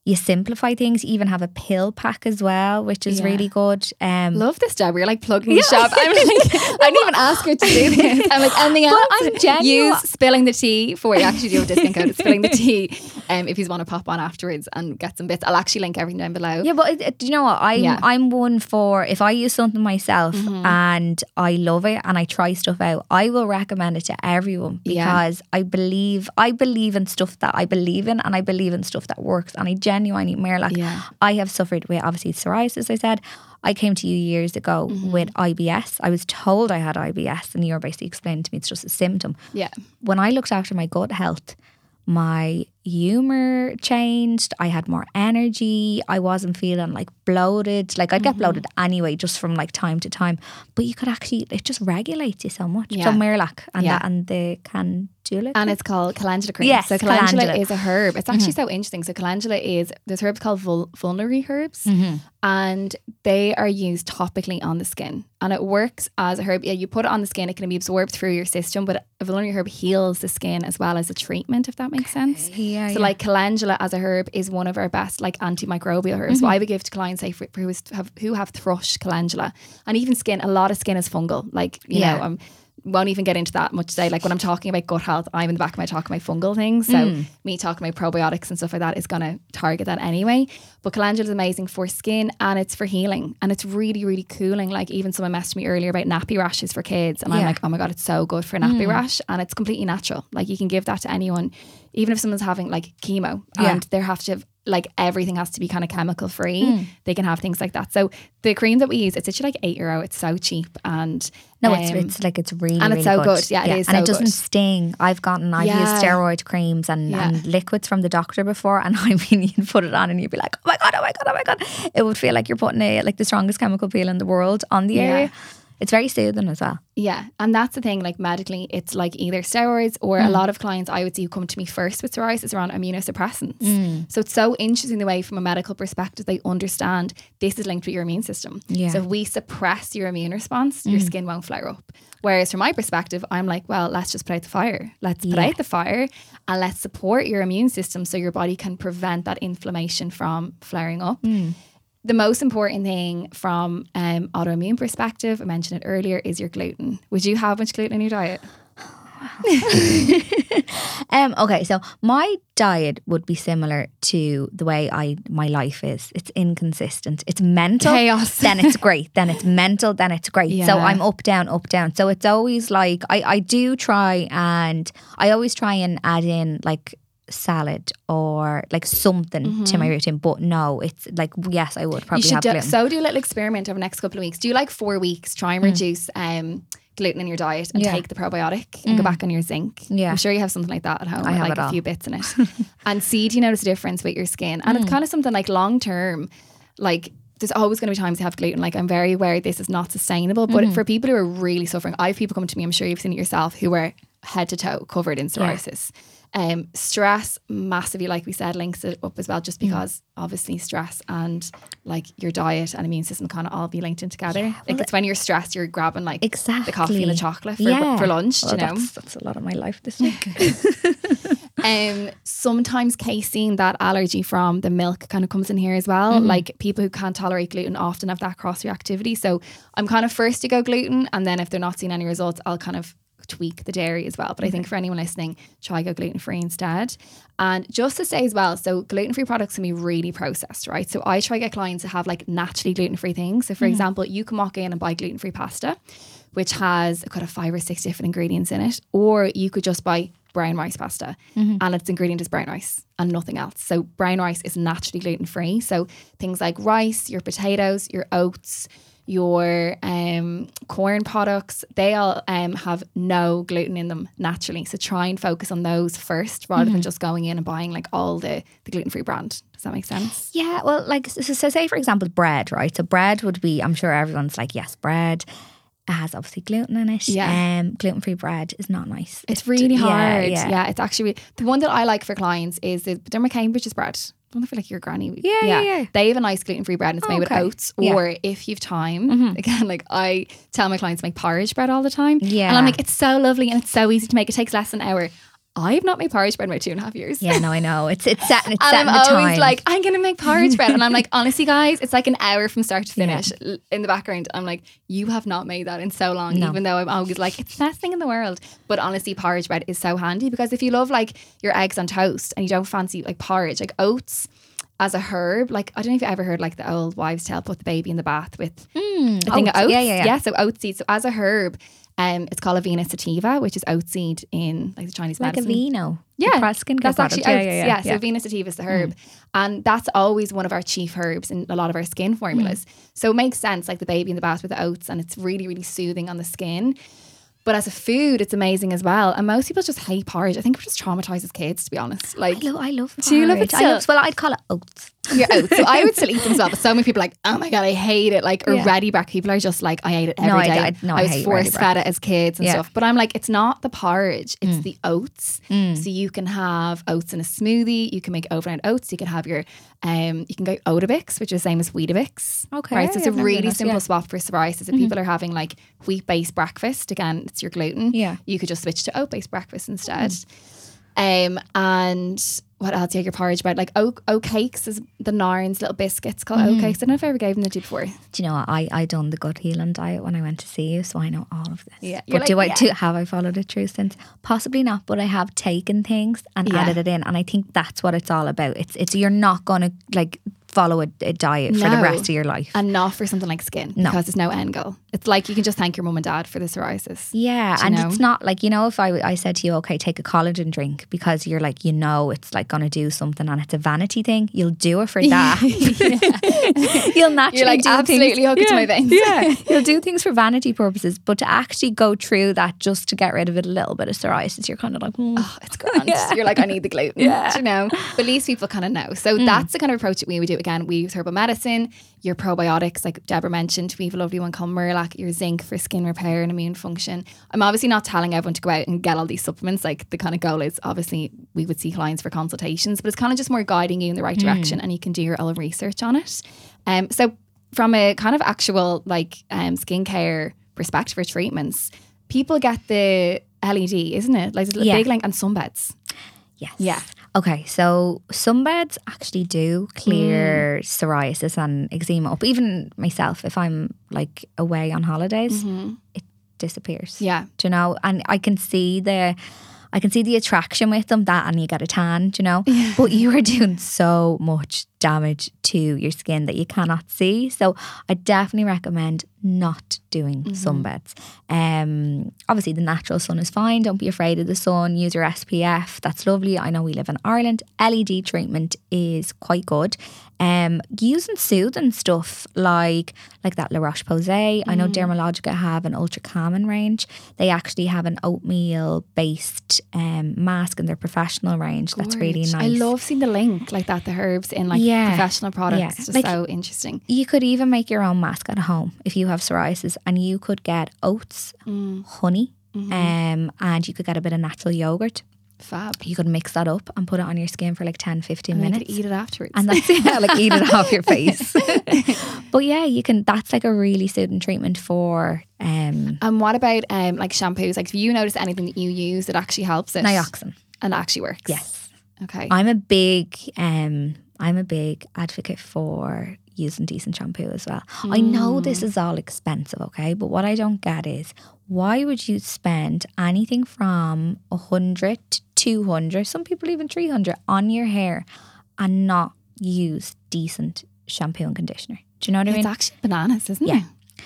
You simplify things. You even have a pill pack as well, which is Yeah. really good. Um, Love this job. You're like plugging the shop. I'm like, I didn't even ask her to do this. I'm like, anything else? I'm genuine. Use spilling the tea for you actually do a discount code. It's spilling the tea. Um, if you want to pop on afterwards and get some bits, I'll actually link everything down below. Yeah, but it, do you know what? I'm Yeah. I'm one for if I use something myself Mm-hmm. and I love it and I try stuff out, I will recommend it to everyone Yeah. because I believe I believe in stuff that I believe in and I believe in stuff that works and I genuinely Miralac. Yeah. I have suffered with obviously psoriasis. I said I came to you years ago Mm-hmm. with IBS. I was told I had IBS, and you were basically explaining to me it's just a symptom Yeah. when I looked after my gut health, my humor changed. I had more energy. I wasn't feeling like bloated. Like I'd Mm-hmm. get bloated anyway, just from like time to time. But you could actually, it just regulates you so much. Yeah. So Miralac and Yeah. that and the Candula. And it's called calendula cream. Yes, so calendula, calendula. is a herb. It's actually so interesting. So calendula is there's herbs called vul- vulnerary herbs, and they are used topically on the skin. And it works as a herb. Yeah, you put it on the skin, it can be absorbed through your system, but a vulnerary herb heals the skin as well as a treatment, if that makes sense. Yeah, So yeah. like calendula as a herb is one of our best like antimicrobial herbs. Mm-hmm. What I would give to clients say for, for who, is- have, who have thrush calendula and even skin. A lot of skin is fungal. Like you Yeah. know, um, won't even get into that much today. Like when I'm talking about gut health, I'm in the back of my talk about fungal things. So Mm. me talking about probiotics and stuff like that is going to target that anyway. But calendula is amazing for skin and it's for healing and it's really really cooling. Like even someone messaged me earlier about nappy rashes for kids, and I'm like, oh my god, it's so good for a nappy rash and it's completely natural. Like you can give that to anyone, even if someone's having like chemo Yeah. and they have to have like everything has to be kind of chemical free. Mm. They can have things like that. So the cream that we use, it's actually like eight euro. It's so cheap and no, it's um, it's like it's really and it's really so good. Yeah, it is and so it doesn't good. sting. I've gotten I've Yeah. used steroid creams and, Yeah. and liquids from the doctor before, and I mean you'd put it on and you'd be like, oh my god, oh my god, oh my god. It would feel like you're putting a like the strongest chemical peel in the world on the Yeah. area. It's very soothing as well. Yeah, and that's the thing. Like medically, it's like either steroids or Mm. a lot of clients I would see who come to me first with psoriasis are on immunosuppressants. Mm. So it's so interesting the way, from a medical perspective, they understand this is linked with your immune system. Yeah. Mm. So if we suppress your immune response, your skin won't flare up. Whereas from my perspective, I'm like, well, let's just put out the fire. Let's put out the fire and let's support your immune system so your body can prevent that inflammation from flaring up Mm. The most important thing from um, autoimmune perspective, I mentioned it earlier, is your gluten. Would you have much gluten in your diet? Um, okay, so my diet would be similar to the way I my life is. It's inconsistent. It's mental. Chaos. then it's great. Then it's mental. Then it's great. So I'm up, down, up, down. So it's always like I, I do try and I always try and add in like salad or like something to my routine. But no, it's like yes, I would probably Mm-hmm. you should have do, so do a little experiment over the next couple of weeks. Do like four weeks, try and reduce um, gluten in your diet and Mm. Yeah. Mm. take the probiotic and go back on your zinc. Yeah. I'm sure you have something like that at home. I have like a all. few bits in it. and see do you notice a difference with your skin. And Mm. it's kind of something like long term, like there's always going to be times you have gluten. Like I'm very aware this is not sustainable. But Mm-hmm. for people who are really suffering, I have people come to me, I'm sure you've seen it yourself, who are head to toe covered in psoriasis. Um, stress massively, like we said, links it up as well, Mm. just because obviously stress and like your diet and immune system kind of all be linked in together. like it's when you're stressed, you're grabbing like Exactly. the coffee and the chocolate for, Yeah. for lunch, Well, you know. that's, that's a lot of my life this week. Um, sometimes casein, that allergy from the milk kind of comes in here as well. Mm-hmm. Like people who can't tolerate gluten often have that cross reactivity. So I'm kind of first to go gluten, and then if they're not seeing any results, I'll kind of tweak the dairy as well. But I think for anyone listening, try go gluten free instead. And just to say as well, so gluten free products can be really processed, right? So I try to get clients to have like naturally gluten free things. So for example, you can walk in and buy gluten free pasta, which has kind of five or six different ingredients in it, or you could just buy brown rice pasta, Mm-hmm. and its ingredient is brown rice and nothing else. So brown rice is naturally gluten free. So things like rice, your potatoes, your oats, your um, corn products, they all um, have no gluten in them naturally. So try and focus on those first rather Mm-hmm. than just going in and buying like all the, the gluten free brand. Does that make sense? Yeah, well, like so, so say for example, bread, right? So bread would be. I'm sure everyone's like, yes, bread. It has obviously gluten in it. Yeah. Um, gluten free bread is not nice. It's really hard. yeah. Yeah, it's actually the one that I like for clients is the Dermot Cambridge's bread. I don't feel like your granny. Yeah, yeah, yeah. They have a nice gluten free bread and it's made with Okay. oats. Yeah. Mm-hmm. Or if you've time, again, like I tell my clients to make porridge bread all the time. Yeah. And I'm like, it's so lovely and it's so easy to make. It takes less than an hour. I've not made porridge bread in about two and a half years. Yeah, no, I know. It's it's set. It's set I'm always time. like, I'm gonna make porridge bread, and I'm like, honestly, guys, it's like an hour from start to finish. L- In the background, I'm like, you have not made that in so long, No. even though I'm always like, it's the best thing in the world. But honestly, porridge bread is so handy because if you love like your eggs on toast and you don't fancy like porridge, like oats as a herb, like I don't know if you ever heard like the old wives' tale, put the baby in the bath with hmm, a thing of oats. oats. Yeah, yeah, yeah. so oat seed. So as a herb, um, it's called Avena sativa, which is oat seed in like the Chinese like medicine. vino. Yeah, Press skincare that's product. actually yeah, oats. yeah, Yeah, yeah, so avena sativa is the herb, and that's always one of our chief herbs in a lot of our skin formulas. So it makes sense, like the baby in the bath with the oats, and it's really, really soothing on the skin. But as a food, it's amazing as well. And most people just hate porridge. I think we're just traumatized as kids, to be honest. Like I love, I love Do you love it porridge. I love, well, I'd call it oats. Your oats. So I would still eat them as well. But so many people are like, oh my god, I hate it. Like or Yeah. ready bread. People are just like, I ate it No, every I- day. I- no, I was hate ready force bread. fed it as kids and Yeah. stuff. But I'm like, it's not the porridge. It's the oats. So you can have oats in a smoothie. You can make overnight oats. You can have your, um, you can go Oatibix, which is the same as Weetabix. Okay, Right. So it's a really simple yeah. swap for psoriasis. If people are having like wheat based breakfast, again, it's your gluten. Yeah. You could just switch to oat based breakfast instead. Um, and what else? Yeah, your porridge bread, like oat, oat cakes is the Nairn's little biscuits called oat mm-hmm. cakes. I don't know if I ever gave them to you before. Do you know what? I I done the gut healing diet when I went to see you, so I know all of this. Yeah, But do like, I do have I followed it through since? Possibly not, but I have taken things and Yeah. added it in, and I think that's what it's all about. It's it's you're not gonna like follow a, a diet for the rest of your life. And not for something like skin No. because there's no end goal. It's like you can just thank your mum and dad for the psoriasis. Yeah, and know? it's not like you know if I I said to you, okay, take a collagen drink because you're like you know it's like gonna do something and it's a vanity thing. You'll do it for that. you'll naturally You're like, do absolutely things, hook it to my veins. yeah, you'll do things for vanity purposes, but to actually go through that just to get rid of it a little bit of psoriasis, you're kind of like, hmm. Oh, it's grand. You're like, I need the gluten. Yeah. Mm. Do you know? But at least people kind of know. So that's the kind of approach that we would do. Again, we use herbal medicine, your probiotics, like Deborah mentioned. We have a lovely one called Murlac, your zinc for skin repair and immune function. I'm obviously not telling everyone to go out and get all these supplements. Like the kind of goal is obviously we would see clients for consultations, but it's kind of just more guiding you in the right Mm. direction and you can do your own research on it. Um, so from a kind of actual like um, skincare perspective or treatments, people get the LED, isn't it? Like the Yeah. big length and sunbeds. Yes. Yeah. Okay, so some beds actually do clear mm. psoriasis and eczema up. Even myself, if I'm like away on holidays, mm-hmm. it disappears. Yeah. Do you know? And I can see the I can see the attraction with them that and you get a tan, you know? But you are doing so much damage to your skin that you cannot see. So I definitely recommend not doing sunbeds. Um obviously the natural sun is fine. Don't be afraid of the sun. Use your SPF. That's lovely. I know we live in Ireland. LED treatment is quite good. Um using soothing stuff like like that La Roche Posay. I know Dermalogica have an ultra calming range. They actually have an oatmeal based um mask in their professional range. That's really nice. I love seeing the link like that, the herbs in like Yeah. professional products. Yeah. It's just Like- so interesting. You could even make your own mask at home if you have psoriasis, and you could get oats, Mm. honey, Mm-hmm. um, and you could get a bit of natural yogurt. Fab. You could mix that up and put it on your skin for like 10, 15 And you minutes. eat it afterwards. and that's yeah, like eat it off your face. but yeah, you can. That's like a really soothing treatment for um, and what about um like shampoos? Like if you notice anything that you use that actually helps it nioxin. and actually works. Yes, Okay. I'm a big um, I'm a big advocate for using decent shampoo as well. I know this Mm. is all expensive, okay, but what I don't get is why would you spend anything from a hundred to two hundred, some people even three hundred on your hair, and not use decent shampoo and conditioner? Do you know what I mean? it's actually bananas, isn't Yeah. it?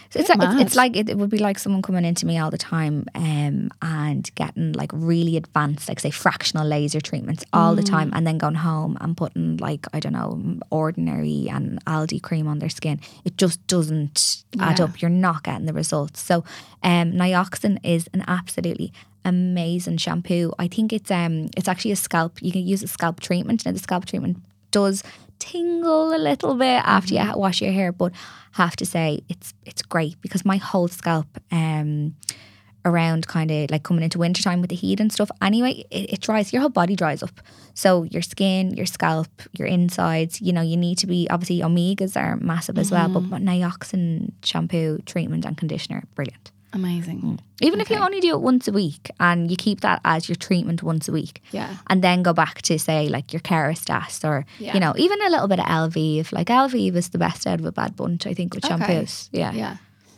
So it's, like, it's, it's like it, it, would be like someone coming into me all the time um, and getting like really advanced, like say fractional laser treatments all mm. the time, and then going home and putting like I don't know ordinary and Aldi cream on their skin. It just doesn't yeah. add up. You're not getting the results. So um, Nioxin is an absolutely amazing shampoo. I think it's um it's actually a scalp. You can use a scalp treatment. Now the scalp treatment does tingle a little bit after mm-hmm. you wash your hair, but have to say it's it's great because my whole scalp um around kind of like coming into wintertime with the heat and stuff anyway it, it, dries your whole body dries up so your skin your scalp your insides you know you need to be obviously omegas are massive mm-hmm. as well but mm-hmm. nioxin shampoo treatment and conditioner brilliant Amazing. Mm. Even okay. if you only do it once a week and you keep that as your treatment once a week. Yeah. And then go back to say like your Kerastase or yeah. you know, even a little bit of Elvive. Like Elvive is the best out of a bad bunch, I think, with okay. shampoos. Yeah. Yeah.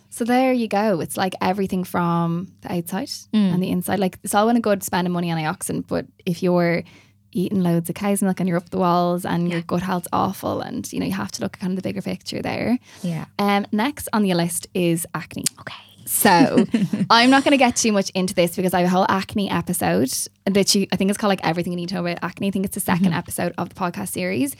So there you go. It's like everything from the outside mm. and the inside. Like it's all well and good spending money on Nioxin, but if you're eating loads of cow's milk and you're up the walls and yeah. your gut health's awful and you know you have to look at kind of the bigger picture there. Yeah. Um next on the list is acne. Okay. So I'm not going to get too much into this because I have a whole acne episode that you, I think it's called like everything you need to know about acne. I think it's the 2nd mm-hmm. episode of the podcast series.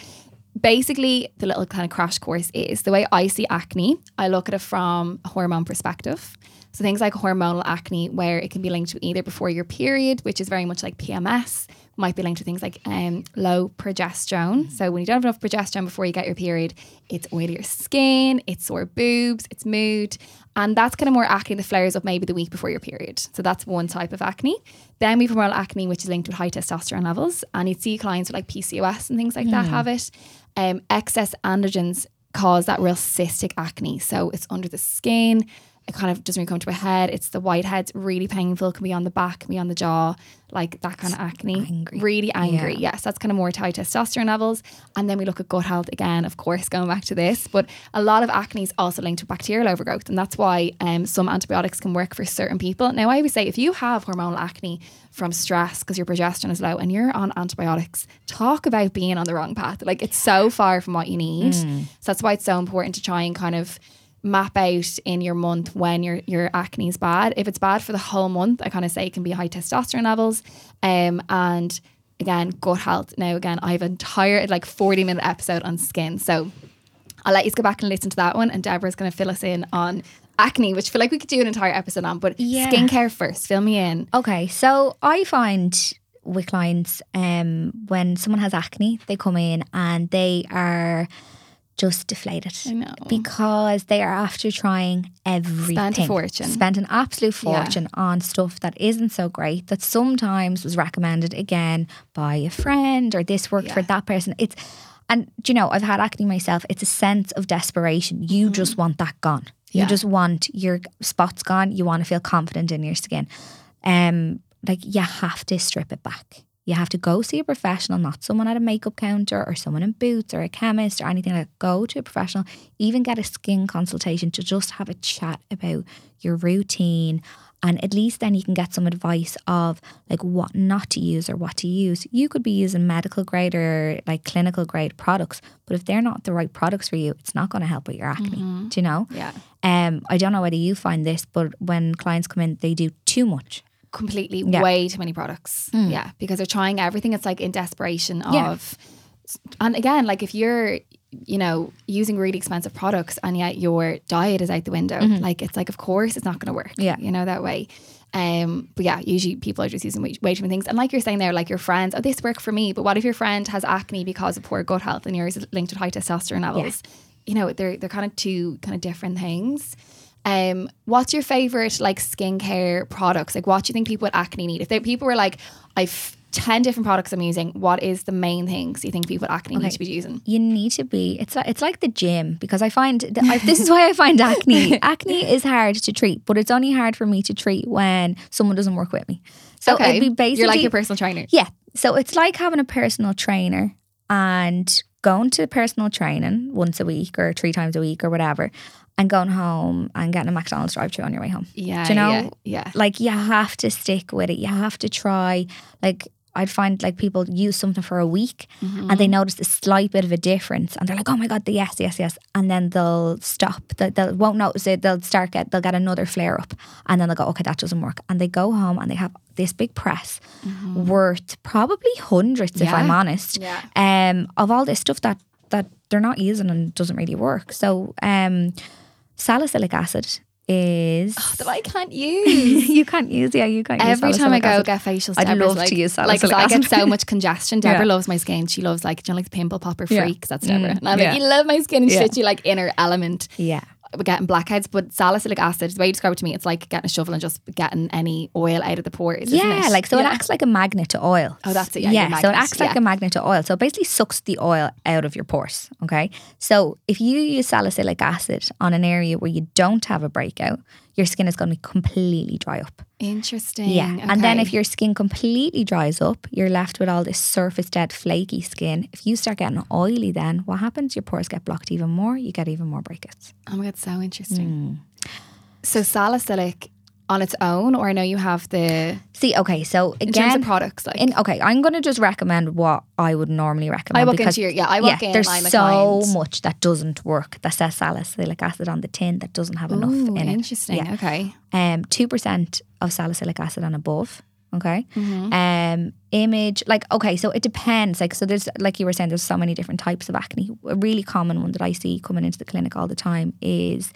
Basically, the little kind of crash course is the way I see acne. I look at it from a hormone perspective. So things like hormonal acne, where it can be linked to either before your period, which is very much like PMS, might be linked to things like um, low progesterone. So when you don't have enough progesterone before you get your period, it's oilier skin, it's sore boobs, it's mood. And that's kind of more acne that flares up maybe the week before your period. So that's one type of acne. Then we have hormonal acne, which is linked with high testosterone levels. And you'd see clients with like PCOS and things like mm. that hmm. have it. Um, excess androgens cause that real cystic acne. So it's under the skin it kind of doesn't really come to a head. It's the whiteheads, really painful, can be on the back, can be on the jaw, like that kind of acne. Angry. Really angry. Yeah. Yes, that's kind of more high testosterone levels. And then we look at gut health again, of course, going back to this. But a lot of acne is also linked to bacterial overgrowth. And that's why um, some antibiotics can work for certain people. Now, I always say if you have hormonal acne from stress because your progesterone is low and you're on antibiotics, talk about being on the wrong path. Like it's so far from what you need. Mm. So that's why it's so important to try and kind of map out in your month when your your acne is bad. If it's bad for the whole month, I kind of say it can be high testosterone levels. Um, and again, gut health. Now, again, I have an entire like 40 minute episode on skin. So I'll let you go back and listen to that one. And Deborah's going to fill us in on acne, which I feel like we could do an entire episode on. But yeah. skincare first, fill me in. Okay. So I find with clients, um, when someone has acne, they come in and they are just deflated. I know. Because they are after trying everything. Spent a fortune. Spent an absolute fortune yeah. on stuff that isn't so great, that sometimes was recommended again by a friend or this worked yeah. for that person. It's and you know, I've had acne myself. It's a sense of desperation. You mm-hmm. just want that gone. You yeah. just want your spots gone. You want to feel confident in your skin. Um, like you have to strip it back. You have to go see a professional, not someone at a makeup counter or someone in Boots or a chemist or anything like that. Go to a professional, even get a skin consultation to just have a chat about your routine. And at least then you can get some advice of like what not to use or what to use. You could be using medical grade or like clinical grade products, but if they're not the right products for you, it's not going to help with your acne. Mm-hmm. Do you know? Yeah. Um, I don't know whether you find this, but when clients come in, they do too much completely yeah. way too many products. Mm. Yeah, because they're trying everything. It's like in desperation of, yeah. and again, like if you're, you know, using really expensive products and yet your diet is out the window, mm-hmm. like it's like, of course, it's not going to work. Yeah, you know that way. Um, but yeah, usually people are just using way, way too many things. And like you're saying there, like your friends, oh, this worked for me. But what if your friend has acne because of poor gut health and yours is linked to high testosterone levels? Yeah. You know, they're they're kind of two kind of different things. Um, what's your favorite like skincare products? Like, what do you think people with acne need? If they, people were like, I've 10 different products I'm using, what is the main things you think people with acne okay. need to be using? You need to be, it's it's like the gym because I find, I, this is why I find acne. acne is hard to treat, but it's only hard for me to treat when someone doesn't work with me. So okay. it'd be basically. You're like your personal trainer. Yeah. So it's like having a personal trainer and going to personal training once a week or three times a week or whatever and going home and getting a McDonald's drive through on your way home. Yeah. Do you know? Yeah, yeah. Like you have to stick with it. You have to try. Like I'd find like people use something for a week Mm-hmm. and they notice a slight bit of a difference and they're like, oh my God, the yes, yes, yes. And then they'll stop. They, they won't notice it. They'll start get, they'll get another flare up and then they'll go, okay, that doesn't work. And they go home and they have this big press worth probably hundreds, if Mm-hmm. I'm honest, Yeah. um, of all this stuff that, that they're not using and doesn't really work. So, um, salicylic acid is That I can't use. you can't use yeah you can't use Every time I go acid. get facials, I'd Deborah's love like, to use like 'cause salicylic I get so much congestion. Deborah Yeah. loves my skin. She loves like, you know, like the pimple popper Yeah. That's Deborah. Mm, And I'm yeah. like, you love my skin and Yeah. shit. You like inner element. yeah getting blackheads, but salicylic acid, the way you describe it to me, it's like getting a shovel and just getting any oil out of the pores. isn't yeah like so it acts like a magnet to oil. Oh, that's it, yeah, yeah so it acts like yeah. a magnet to oil. So it basically sucks the oil out of your pores okay? So if you use salicylic acid on an area where you don't have a breakout your skin is going to be completely dry up Interesting. Yeah. And then if your skin completely dries up, you're left with all this surface dead, flaky skin. If you start getting oily, then what happens? Your pores get blocked even more. You get even more breakouts. Oh my god, so interesting. Hmm. So salicylic on its own, or I know you have the See, okay, so in terms of products like in, okay, I'm going to just recommend what I would normally recommend. I walk because, into your yeah, I walk yeah, in there's I'm so client. much that doesn't work that says salicylic acid on the tin that doesn't have enough Ooh, in it. interesting. Yeah. Okay. um, 2% of salicylic acid and above. Okay. Mm-hmm. Um, image, like, okay, so it depends. Like, so there's, like you were saying, there's so many different types of acne. A really common one that I see coming into the clinic all the time is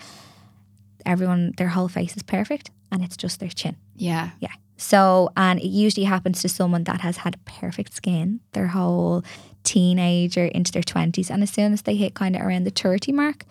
everyone, their whole face is perfect and it's just their chin. Yeah. Yeah. So, and it usually happens to someone that has had perfect skin their whole teenager into their 20s. And as soon as they hit kind of around the 30 mark,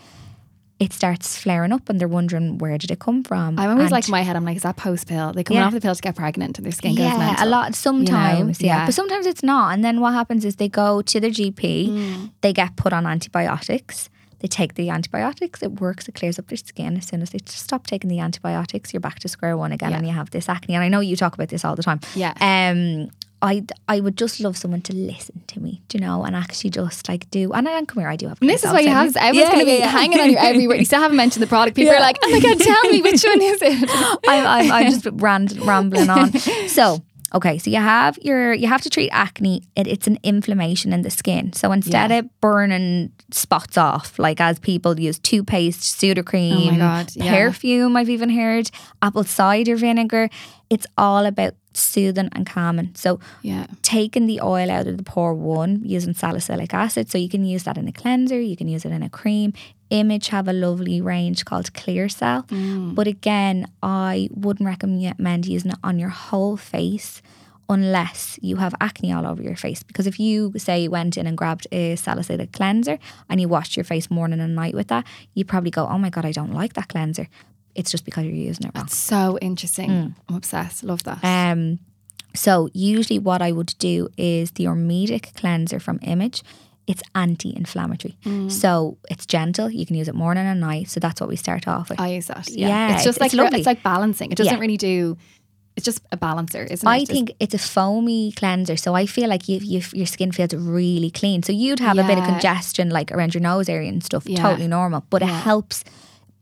it starts flaring up and they're wondering where did it come from? I'm always And- like in my head, I'm like, is that post pill? They come Yeah. off the pill to get pregnant and their skin goes yeah, mental. a lot sometimes, yeah. Yeah. But sometimes it's not. And then what happens is they go to their GP, Mm. they get put on antibiotics. They take the antibiotics, it works, it clears up their skin. As soon as they stop taking the antibiotics, you're back to square one again Yeah. and you have this acne. And I know you talk about this all the time. Yeah. Um I I would just love someone to listen to me, do you know, and actually just like do and, I and come here, I do have And this is why you have. Everyone's Yeah, going to be yeah, yeah. hanging on you everywhere. You still haven't mentioned the product. People are like, oh my God, tell me which one is it? I'm, I'm, I'm just rand, rambling on. So, okay, so you have your you have to treat acne. It, it's an inflammation in the skin. So instead Yeah. of burning spots off, like as people use toothpaste, Sudocrem, Oh my God, yeah. perfume, I've even heard apple cider vinegar. It's all about soothing and calming. So Yeah. taking the oil out of the pore one using salicylic acid. So you can use that in a cleanser, you can use it in a cream. Image have a lovely range called Clear Cell. Mm. But again, I wouldn't recommend using it on your whole face unless you have acne all over your face. Because if you say went in and grabbed a salicylic cleanser and you washed your face morning and night with that, you'd probably go, Oh my god, I don't like that cleanser. It's just because you're using it wrong. So interesting. I'm obsessed. Love that. Um, so usually what I would do is the Ormedic cleanser from Image. It's anti-inflammatory, so it's gentle. You can use it morning and night. So that's what we start off with. I use that. Yeah. Yeah, it's just it's like lovely. it's like balancing. It doesn't Yeah. really do. It's just a balancer, isn't it? I It's think it's a foamy cleanser, so I feel like you, you, your skin feels really clean. So you'd have a bit of congestion, like around your nose area and stuff, Yeah. totally normal. But it helps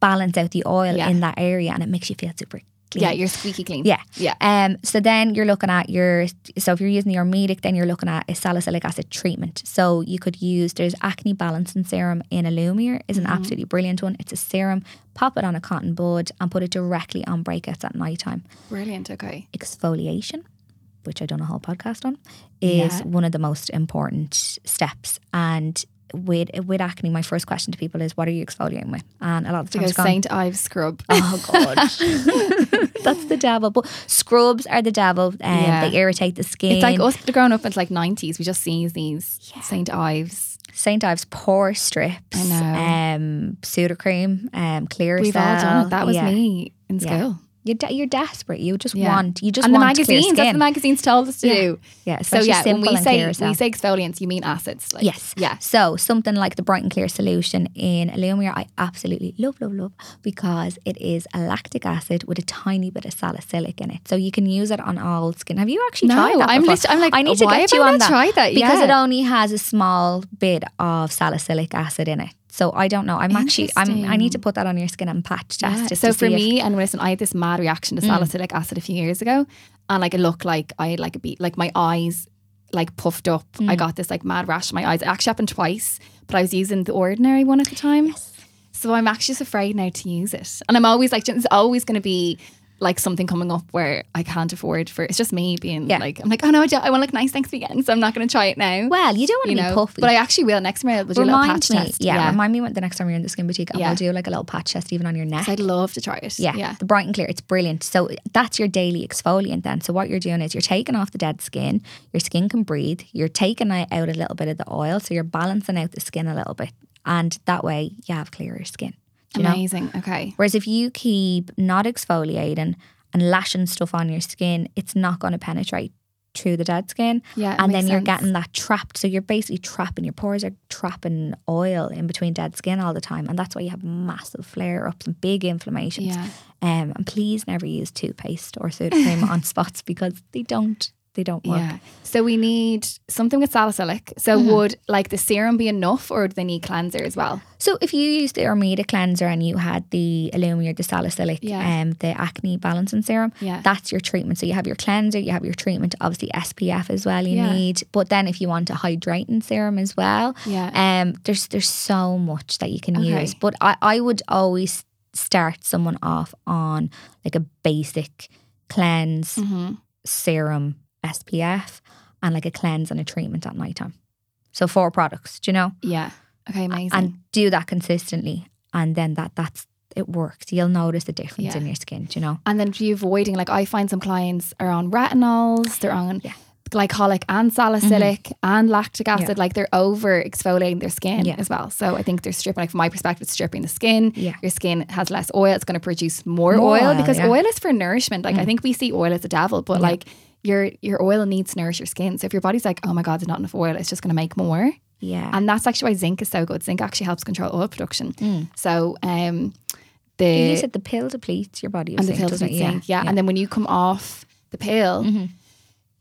balance out the oil Yeah. in that area, and it makes you feel super clean. yeah, you're squeaky clean. Yeah. Yeah. Um. So then you're looking at your. So if you're using your Ormedic, then you're looking at a salicylic acid treatment. So you could use. There's acne balancing serum in Alumier. is an Mm-hmm. absolutely brilliant one. It's a serum. Pop it on a cotton bud and put it directly on breakouts at night time. Brilliant. Okay. Exfoliation, which I done a whole podcast on, is Yeah. one of the most important steps. And with with acne, my first question to people is, "What are you exfoliating with?" And a lot of the To time, go Saint Ives scrub. Oh god, that's the devil. But scrubs are the devil, and Yeah. they irritate the skin. It's like us growing up in like nineties. We just see these Saint Ives. Saint Ives pore strips, I know. um, Sudocrem, um, Clear We've all done it. That was Yeah. me in Yeah. school. You're, de- you're desperate. You just Yeah. want. You just and the magazines. That's the magazines tell us to Yeah. do. yeah, So yeah, when we say we say exfoliants, you mean acids. Like, Yes. Yeah. So something like the Bright and Clear solution in Alumier, I absolutely love, love, love because it is a lactic acid with a tiny bit of salicylic in it. So you can use it on all skin. Have you actually No, tried that? I'm lit- I'm like, I need to get you on that tried that? because it only has a small bit of salicylic acid in it. So I don't know. I'm actually I'm I need to put that on your skin and patch test. Yeah. So to for see if- Mm. me, and listen, I had this mad reaction to salicylic acid a few years ago, and like it looked like I had like a beat, like my eyes like puffed up. Mm. I got this like mad rash in my eyes. It actually happened twice, but I was using the ordinary one at the time. So I'm actually just afraid now to use it. And I'm always like, it's always going to be like something coming up where I can't afford for it's just me being Yeah. like I'm like oh no I, I want to look nice next weekend so I'm not going to try it now Well, you don't want to know be puffy. but I actually will next time we'll do a little remind patch me, test yeah, remind me when the next time you're in the skin boutique, and Yeah. we'll do like a little patch test even on your neck. I'd love to try it Yeah, yeah the bright and clear. It's brilliant. So that's your daily exfoliant then. So what you're doing is you're taking off the dead skin. Your skin can breathe. You're taking out a little bit of the oil. So you're balancing out the skin a little bit. And that way you have clearer skin. You know? amazing okay Whereas if you keep not exfoliating and lashing stuff on your skin, it's not going to penetrate through the dead skin. Yeah, And then you're sense. getting that trapped. So you're basically trapping, your pores are trapping oil in between dead skin all the time. And that's why you have massive flare ups and big inflammations. Yeah. Um, and please never use toothpaste or Sudocrem on spots because they don't. They don't work. yeah so we need something with salicylic so Mm-hmm. would like the serum be enough or do they need cleanser as well So if you use the Ormedic cleanser and you had the Alumier, the salicylic, Yeah. um, the acne balancing serum, Yeah. that's your treatment. So you have your cleanser, you have your treatment, obviously SPF as well you Yeah. need. But then if you want a hydrating serum as well, Yeah. um, there's there's so much that you can Okay. use. But I, I would always start someone off on like a basic cleanse, Mm-hmm. serum, SPF, and like a cleanse and a treatment at nighttime. So four products, do you know? yeah okay amazing and do that consistently and then that that's it works you'll notice the difference Yeah. in your skin do you know And then be avoiding, like I find some clients are on retinols, they're on glycolic and salicylic and lactic acid, like they're over exfoliating their skin Yeah. as well. So I think they're stripping, like from my perspective, it's stripping the skin. Yeah. Your skin has less oil, it's going to produce more, More oil, because yeah. Mm. oil is for nourishment. Like I think we see oil as a devil, but like your your oil needs to nourish your skin. So if your body's like, oh my God, there's not enough oil, it's just going to make more. yeah And that's actually why zinc is so good. Zinc actually helps control oil production. So um the Mm. you said the pill depletes your body of and the pill doesn't doesn't it? zinc. Yeah. And then when you come off the pill, Mm-hmm.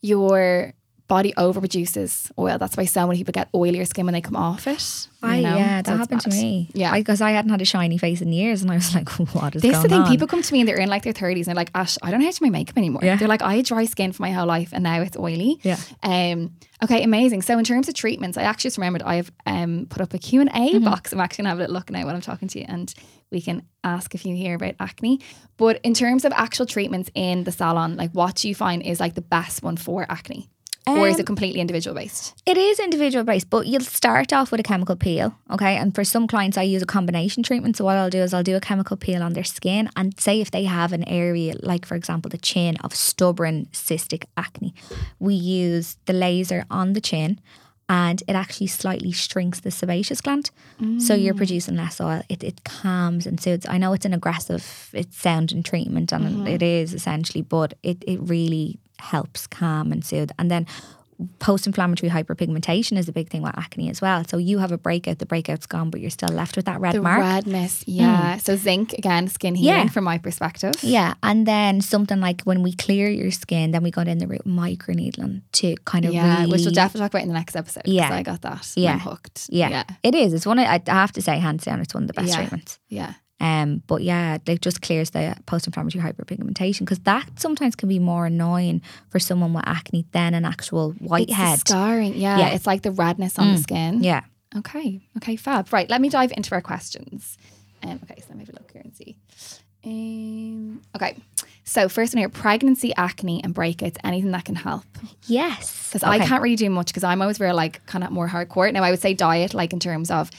your body overproduces oil. That's why so many people get oilier skin when they come off it. you I, know? yeah, that it's happened to me. Yeah. because I, hadn't had a shiny face in years, and I was like, "What is This is going the thing. on?" People come to me and they're in like their thirties and they're like, Ash, I don't know how to do my makeup anymore. Yeah. They're like, I had dry skin for my whole life and now it's oily. Yeah. Um. Okay. Amazing. So in terms of treatments, I actually just remembered I've um put up a Q and A Mm-hmm. box. I'm actually gonna have a little look now while I'm talking to you, and we can ask if you hear about acne. But in terms of actual treatments in the salon, like what do you find is like the best one for acne? Or is Um, it completely individual based? It is individual based, but you'll start off with a chemical peel, okay? And for some clients, I use a combination treatment. So what I'll do is I'll do a chemical peel on their skin, and say if they have an area, like for example, the chin of stubborn cystic acne, we use the laser on the chin. And it actually slightly shrinks the sebaceous gland, so you're producing less oil. It, it calms and soothes. I know it's an aggressive, it's sounding treatment, and it is essentially, but it it really helps calm and soothe. And then post-inflammatory hyperpigmentation is a big thing with acne as well. So you have a breakout, the breakout's gone, but you're still left with that red The mark. redness, mm. yeah. So zinc again, skin healing Yeah. from my perspective. yeah, and then something like when we clear your skin, then we go down the route microneedling to kind of Yeah, really, which we'll definitely talk about in the next episode. Yeah. I got that. Yeah. I'm hooked. yeah, yeah, it is. It's one. Of, I have to say, hands down, it's one of the best Yeah. treatments. yeah. Um, but yeah, it just clears the post-inflammatory hyperpigmentation because that sometimes can be more annoying for someone with acne than an actual It's whitehead. scarring. Yeah, Yeah. Mm. it's like the redness on the skin. Yeah. Okay. Okay. Fab. Right. Let me dive into our questions. Um, okay. So let me have a look here and see. Um, okay. So first one here: pregnancy, acne, and breakouts. Anything that can help. Yes. because I can't really do much because I'm always very like kind of more hardcore. Now I would say diet, like in terms of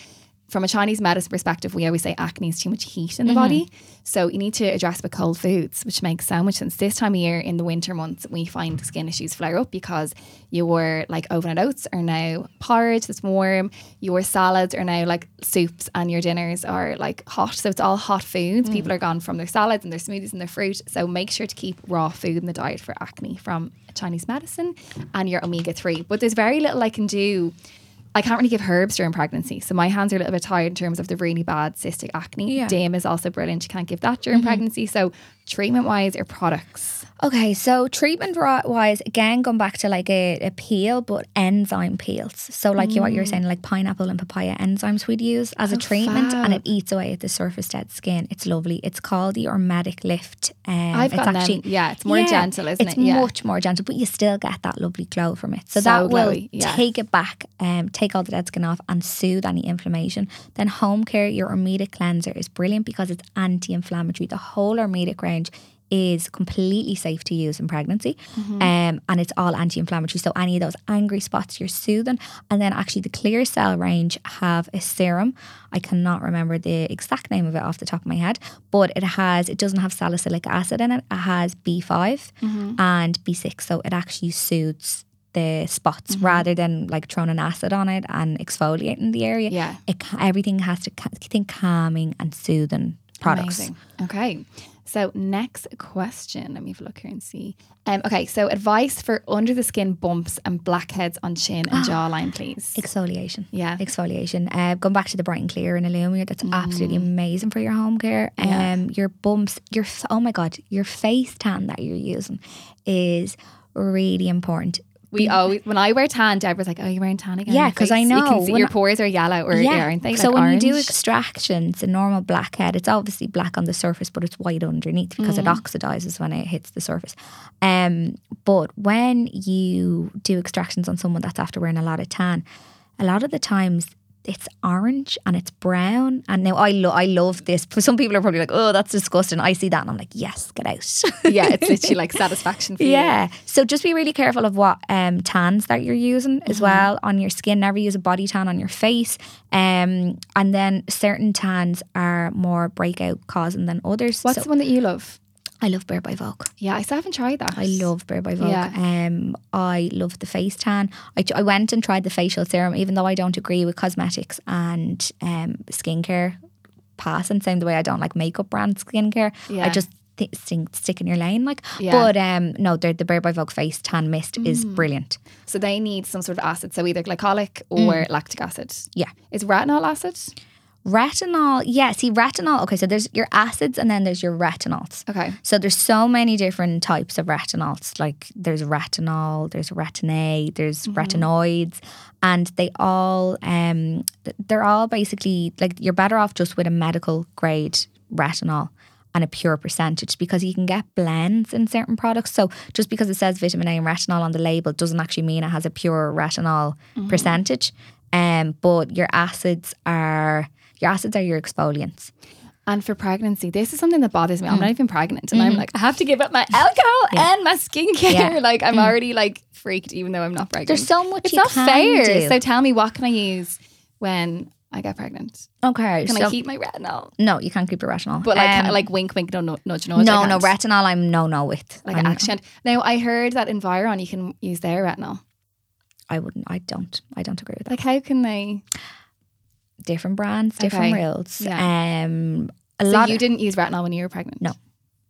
from a Chinese medicine perspective, we always say acne is too much heat in the mm-hmm. body. So you need to address with cold foods, which makes so much sense. This time of year in the winter months, we find skin issues flare up because your like overnight oats are now porridge that's warm, your salads are now like soups, and your dinners are like hot. So it's all hot foods. Mm. People are gone from their salads and their smoothies and their fruit. So make sure to keep raw food in the diet for acne from Chinese medicine and your omega 3. But there's very little I can do. I can't really give herbs during pregnancy. So my hands are a little bit tired in terms of the really bad cystic acne. Yeah. DAME is also brilliant. You can't give that during mm-hmm. pregnancy. So treatment wise or products? Okay, so treatment wise, again, going back to like a, a peel, but enzyme peels. So, like you what you're saying, like pineapple and papaya enzymes we'd use as a Oh, treatment, and it eats away at the surface dead skin. It's lovely. It's called the Ormedic Lift. Um, I've it's got them. Yeah, it's more gentle, isn't it's it? Yeah. much more gentle, but you still get that lovely glow from it. So, So that will glowy, yeah. take it back, um, take all the dead skin off, and soothe any inflammation. Then home care, your Ormedic cleanser is brilliant because it's anti-inflammatory. The whole Ormedic range is completely safe to use in pregnancy, Mm-hmm. um, and it's all anti-inflammatory. So any of those angry spots, you're soothing. And then actually, the Clear Cell range have a serum. I cannot remember the exact name of it off the top of my head, but it has it doesn't have salicylic acid in it. It has B 5 Mm-hmm. and B six, so it actually soothes the spots Mm-hmm. rather than like throwing an acid on it and exfoliating the area. Yeah. it everything has to think calming and soothing products. Amazing. Okay. So next question. Let me have a look here and see. Um, okay, so advice for under the skin bumps and blackheads on chin and jawline, please. Exfoliation. Yeah. Exfoliation. Uh, going back to the Bright and Clear in Alumier, that's Mm. absolutely amazing for your home care. Um, Your bumps, your oh my god, your face tan that you're using is really important. We always when I wear tan, Deborah's like, "Oh, you're wearing tan again." Yeah, because I face- you know can see when your pores are yellow or yeah. aren't they? So Like when you do orange? extractions, a normal blackhead, it's obviously black on the surface, but it's white underneath because Mm. it oxidizes when it hits the surface. Um, but when you do extractions on someone that's after wearing a lot of tan, a lot of the times it's orange and it's brown. And now I lo- I love this. Some people are probably like, oh, that's disgusting. I see that and I'm like, yes, get out. yeah, it's literally like satisfaction for you. Yeah. So just be really careful of what um, tans that you're using Mm-hmm. as well on your skin. Never use a body tan on your face. Um, and then certain tans are more breakout causing than others. What's So the one that you love? I love Bare by Vogue. Yeah, I still haven't tried that. I love Bare by Vogue. Yeah. Um, I love the face tan. I, I went and tried the facial serum, even though I don't agree with cosmetics and um, skincare and Same the way I don't like makeup brand skincare. Yeah. I just th- think stick in your lane. Like, Yeah. but um, no, the Bare by Vogue face tan mist is brilliant. So they need some sort of acid, so either glycolic or lactic acid. Mm. Yeah. Is retinol acid? Retinol, yeah. See, retinol. Okay, so there's your acids and then there's your retinols. Okay. So there's so many different types of retinols. Like there's retinol, there's retin A, there's retinoids, and they all um they're all basically like you're better off just with a medical grade retinol and a pure percentage because you can get blends in certain products. So just because it says vitamin A and retinol on the label doesn't actually mean it has a pure retinol percentage. Um, but your acids are your acids are your exfoliants. And for pregnancy, this is something that bothers me. I'm mm. not even pregnant, and I'm mm-hmm. like, I have to give up my alcohol and my skincare. Yeah. Like I'm mm. already like freaked, even though I'm not pregnant. There's so much It's not fair. do. So tell me, what can I use when I get pregnant? Okay, Can so I keep my retinol? no, you can't keep your retinol. But like, Um, like wink, wink, no, no, nudge, nudge. no, no retinol. I'm no, no with. Like I'm- action. Now I heard that Environ you can use their retinol. I wouldn't. I don't. I don't agree with that. Like how can they? Different brands, different Okay. reels. Yeah. Um, a So lot. you of, didn't use retinol when you were pregnant. No.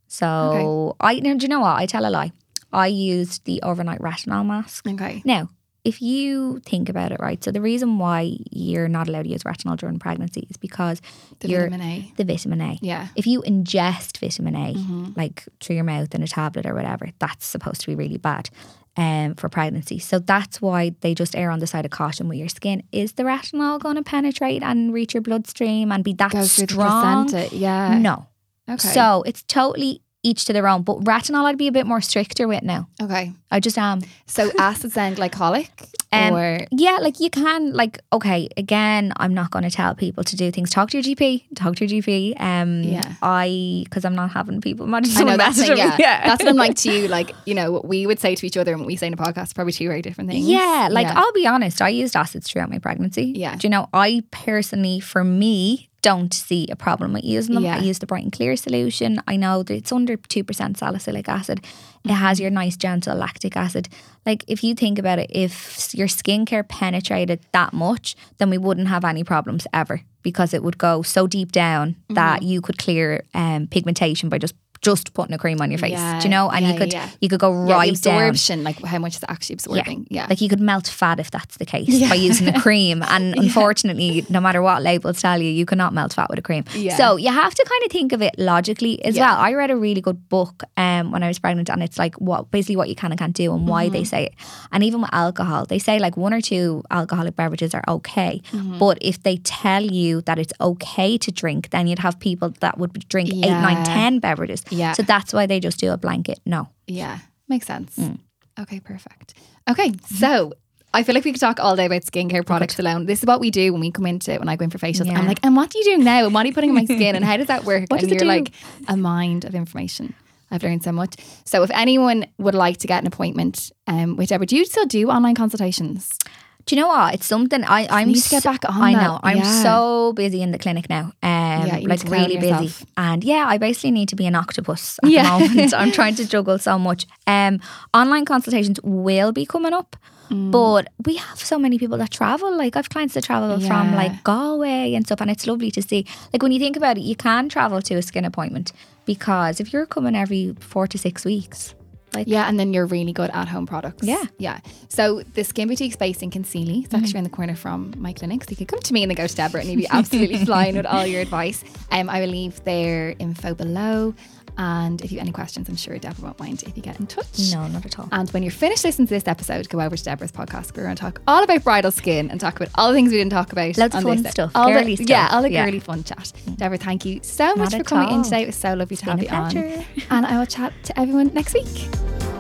so I. No, do you know what? I tell a lie. I used the overnight retinol mask. Okay. Now, if you think about it, right? So the reason why you're not allowed to use retinol during pregnancy is because The vitamin A. the vitamin A. Yeah. If you ingest vitamin A, Mm-hmm. like through your mouth in a tablet or whatever, that's supposed to be really bad um, for pregnancy. So that's why they just err on the side of caution with your skin. Is the retinol going to penetrate and reach your bloodstream and be that Go strong? Yeah. No. Okay. So it's totally each to their own. But retinol, I'd be a bit more stricter with now. okay. I just am. So acids and glycolic, Um, or Yeah, like you can, like, okay, again, I'm not going to tell people to do things. Talk to your GP. Talk to your GP. Um, Yeah. I, because I'm not having people imagine I know that's messaging yeah. me. That's what I'm like to you. Like you know, what we would say to each other and what we say in a podcast, probably two very different things. Yeah, like Yeah. I'll be honest, I used acids throughout my pregnancy. Yeah. Do you know, I personally, for me, don't see a problem with using them. Yeah. I use the Bright and Clear solution. I know that it's under 2% salicylic acid. It has Mm-hmm. your nice gentle lactic acid. Like if you think about it, if your skincare penetrated that much, then we wouldn't have any problems ever because it would go so deep down Mm-hmm. that you could clear um, pigmentation by just just putting a cream on your face. Yeah, Do you know? And yeah, you could yeah. you could go right the down. like how much is it actually absorbing? Yeah. Like you could melt fat if that's the case by using a cream. And unfortunately, no matter what labels tell you, you cannot melt fat with a cream. So you have to kind of think of it logically as well. I read a really good book um, when I was pregnant and it's like what basically what you can and can't do and why Mm-hmm. they say it. And even with alcohol, they say like one or two alcoholic beverages are okay. Mm-hmm. But if they tell you that it's okay to drink, then you'd have people that would drink eight, nine, ten beverages. Yeah. So that's why they just do a blanket. No. Yeah, makes sense. Mm. Okay, perfect. Okay, so I feel like we could talk all day about skincare products alone. This is what we do when we come into it when I go in for facials. Yeah. I'm like, and what are you doing now? And what are you putting on my skin? And how does that work? What and does you're do? like a mind of information. I've learned so much. So if anyone would like to get an appointment, um, Deborah, do you still do online consultations? Do you know what? It's something I, I'm. need to get back on I that. know. I'm Yeah. so busy in the clinic now. Um, Yeah, like really busy. And yeah, I basically need to be an octopus at Yeah. the moment. I'm trying to juggle so much. Um, online consultations will be coming up. Mm. But we have so many people that travel. Like I've clients that travel from like Galway and stuff, and it's lovely to see. Like when you think about it, you can travel to a skin appointment because if you're coming every four to six weeks, like Yeah, and then you're really good at home products. Yeah. Yeah. So the Skin Boutique space in Kinsealy, it's actually around the corner from my clinic. So you could come to me and then go to Deborah and you'd be absolutely flying with all your advice. Um, I will leave their info below. And if you have any questions, I'm sure Deborah won't mind if you get in touch. no, not at all. And when you're finished listening to this episode, go over to Deborah's podcast. We're going to talk all about bridal skin and talk about all the things we didn't talk about. Loads of fun stuff, All girly the, stuff. Yeah, all the Yeah. girly fun chat. Mm. Deborah, thank you so much Not for coming in today. It was so lovely to been have you on. And I will chat to everyone next week.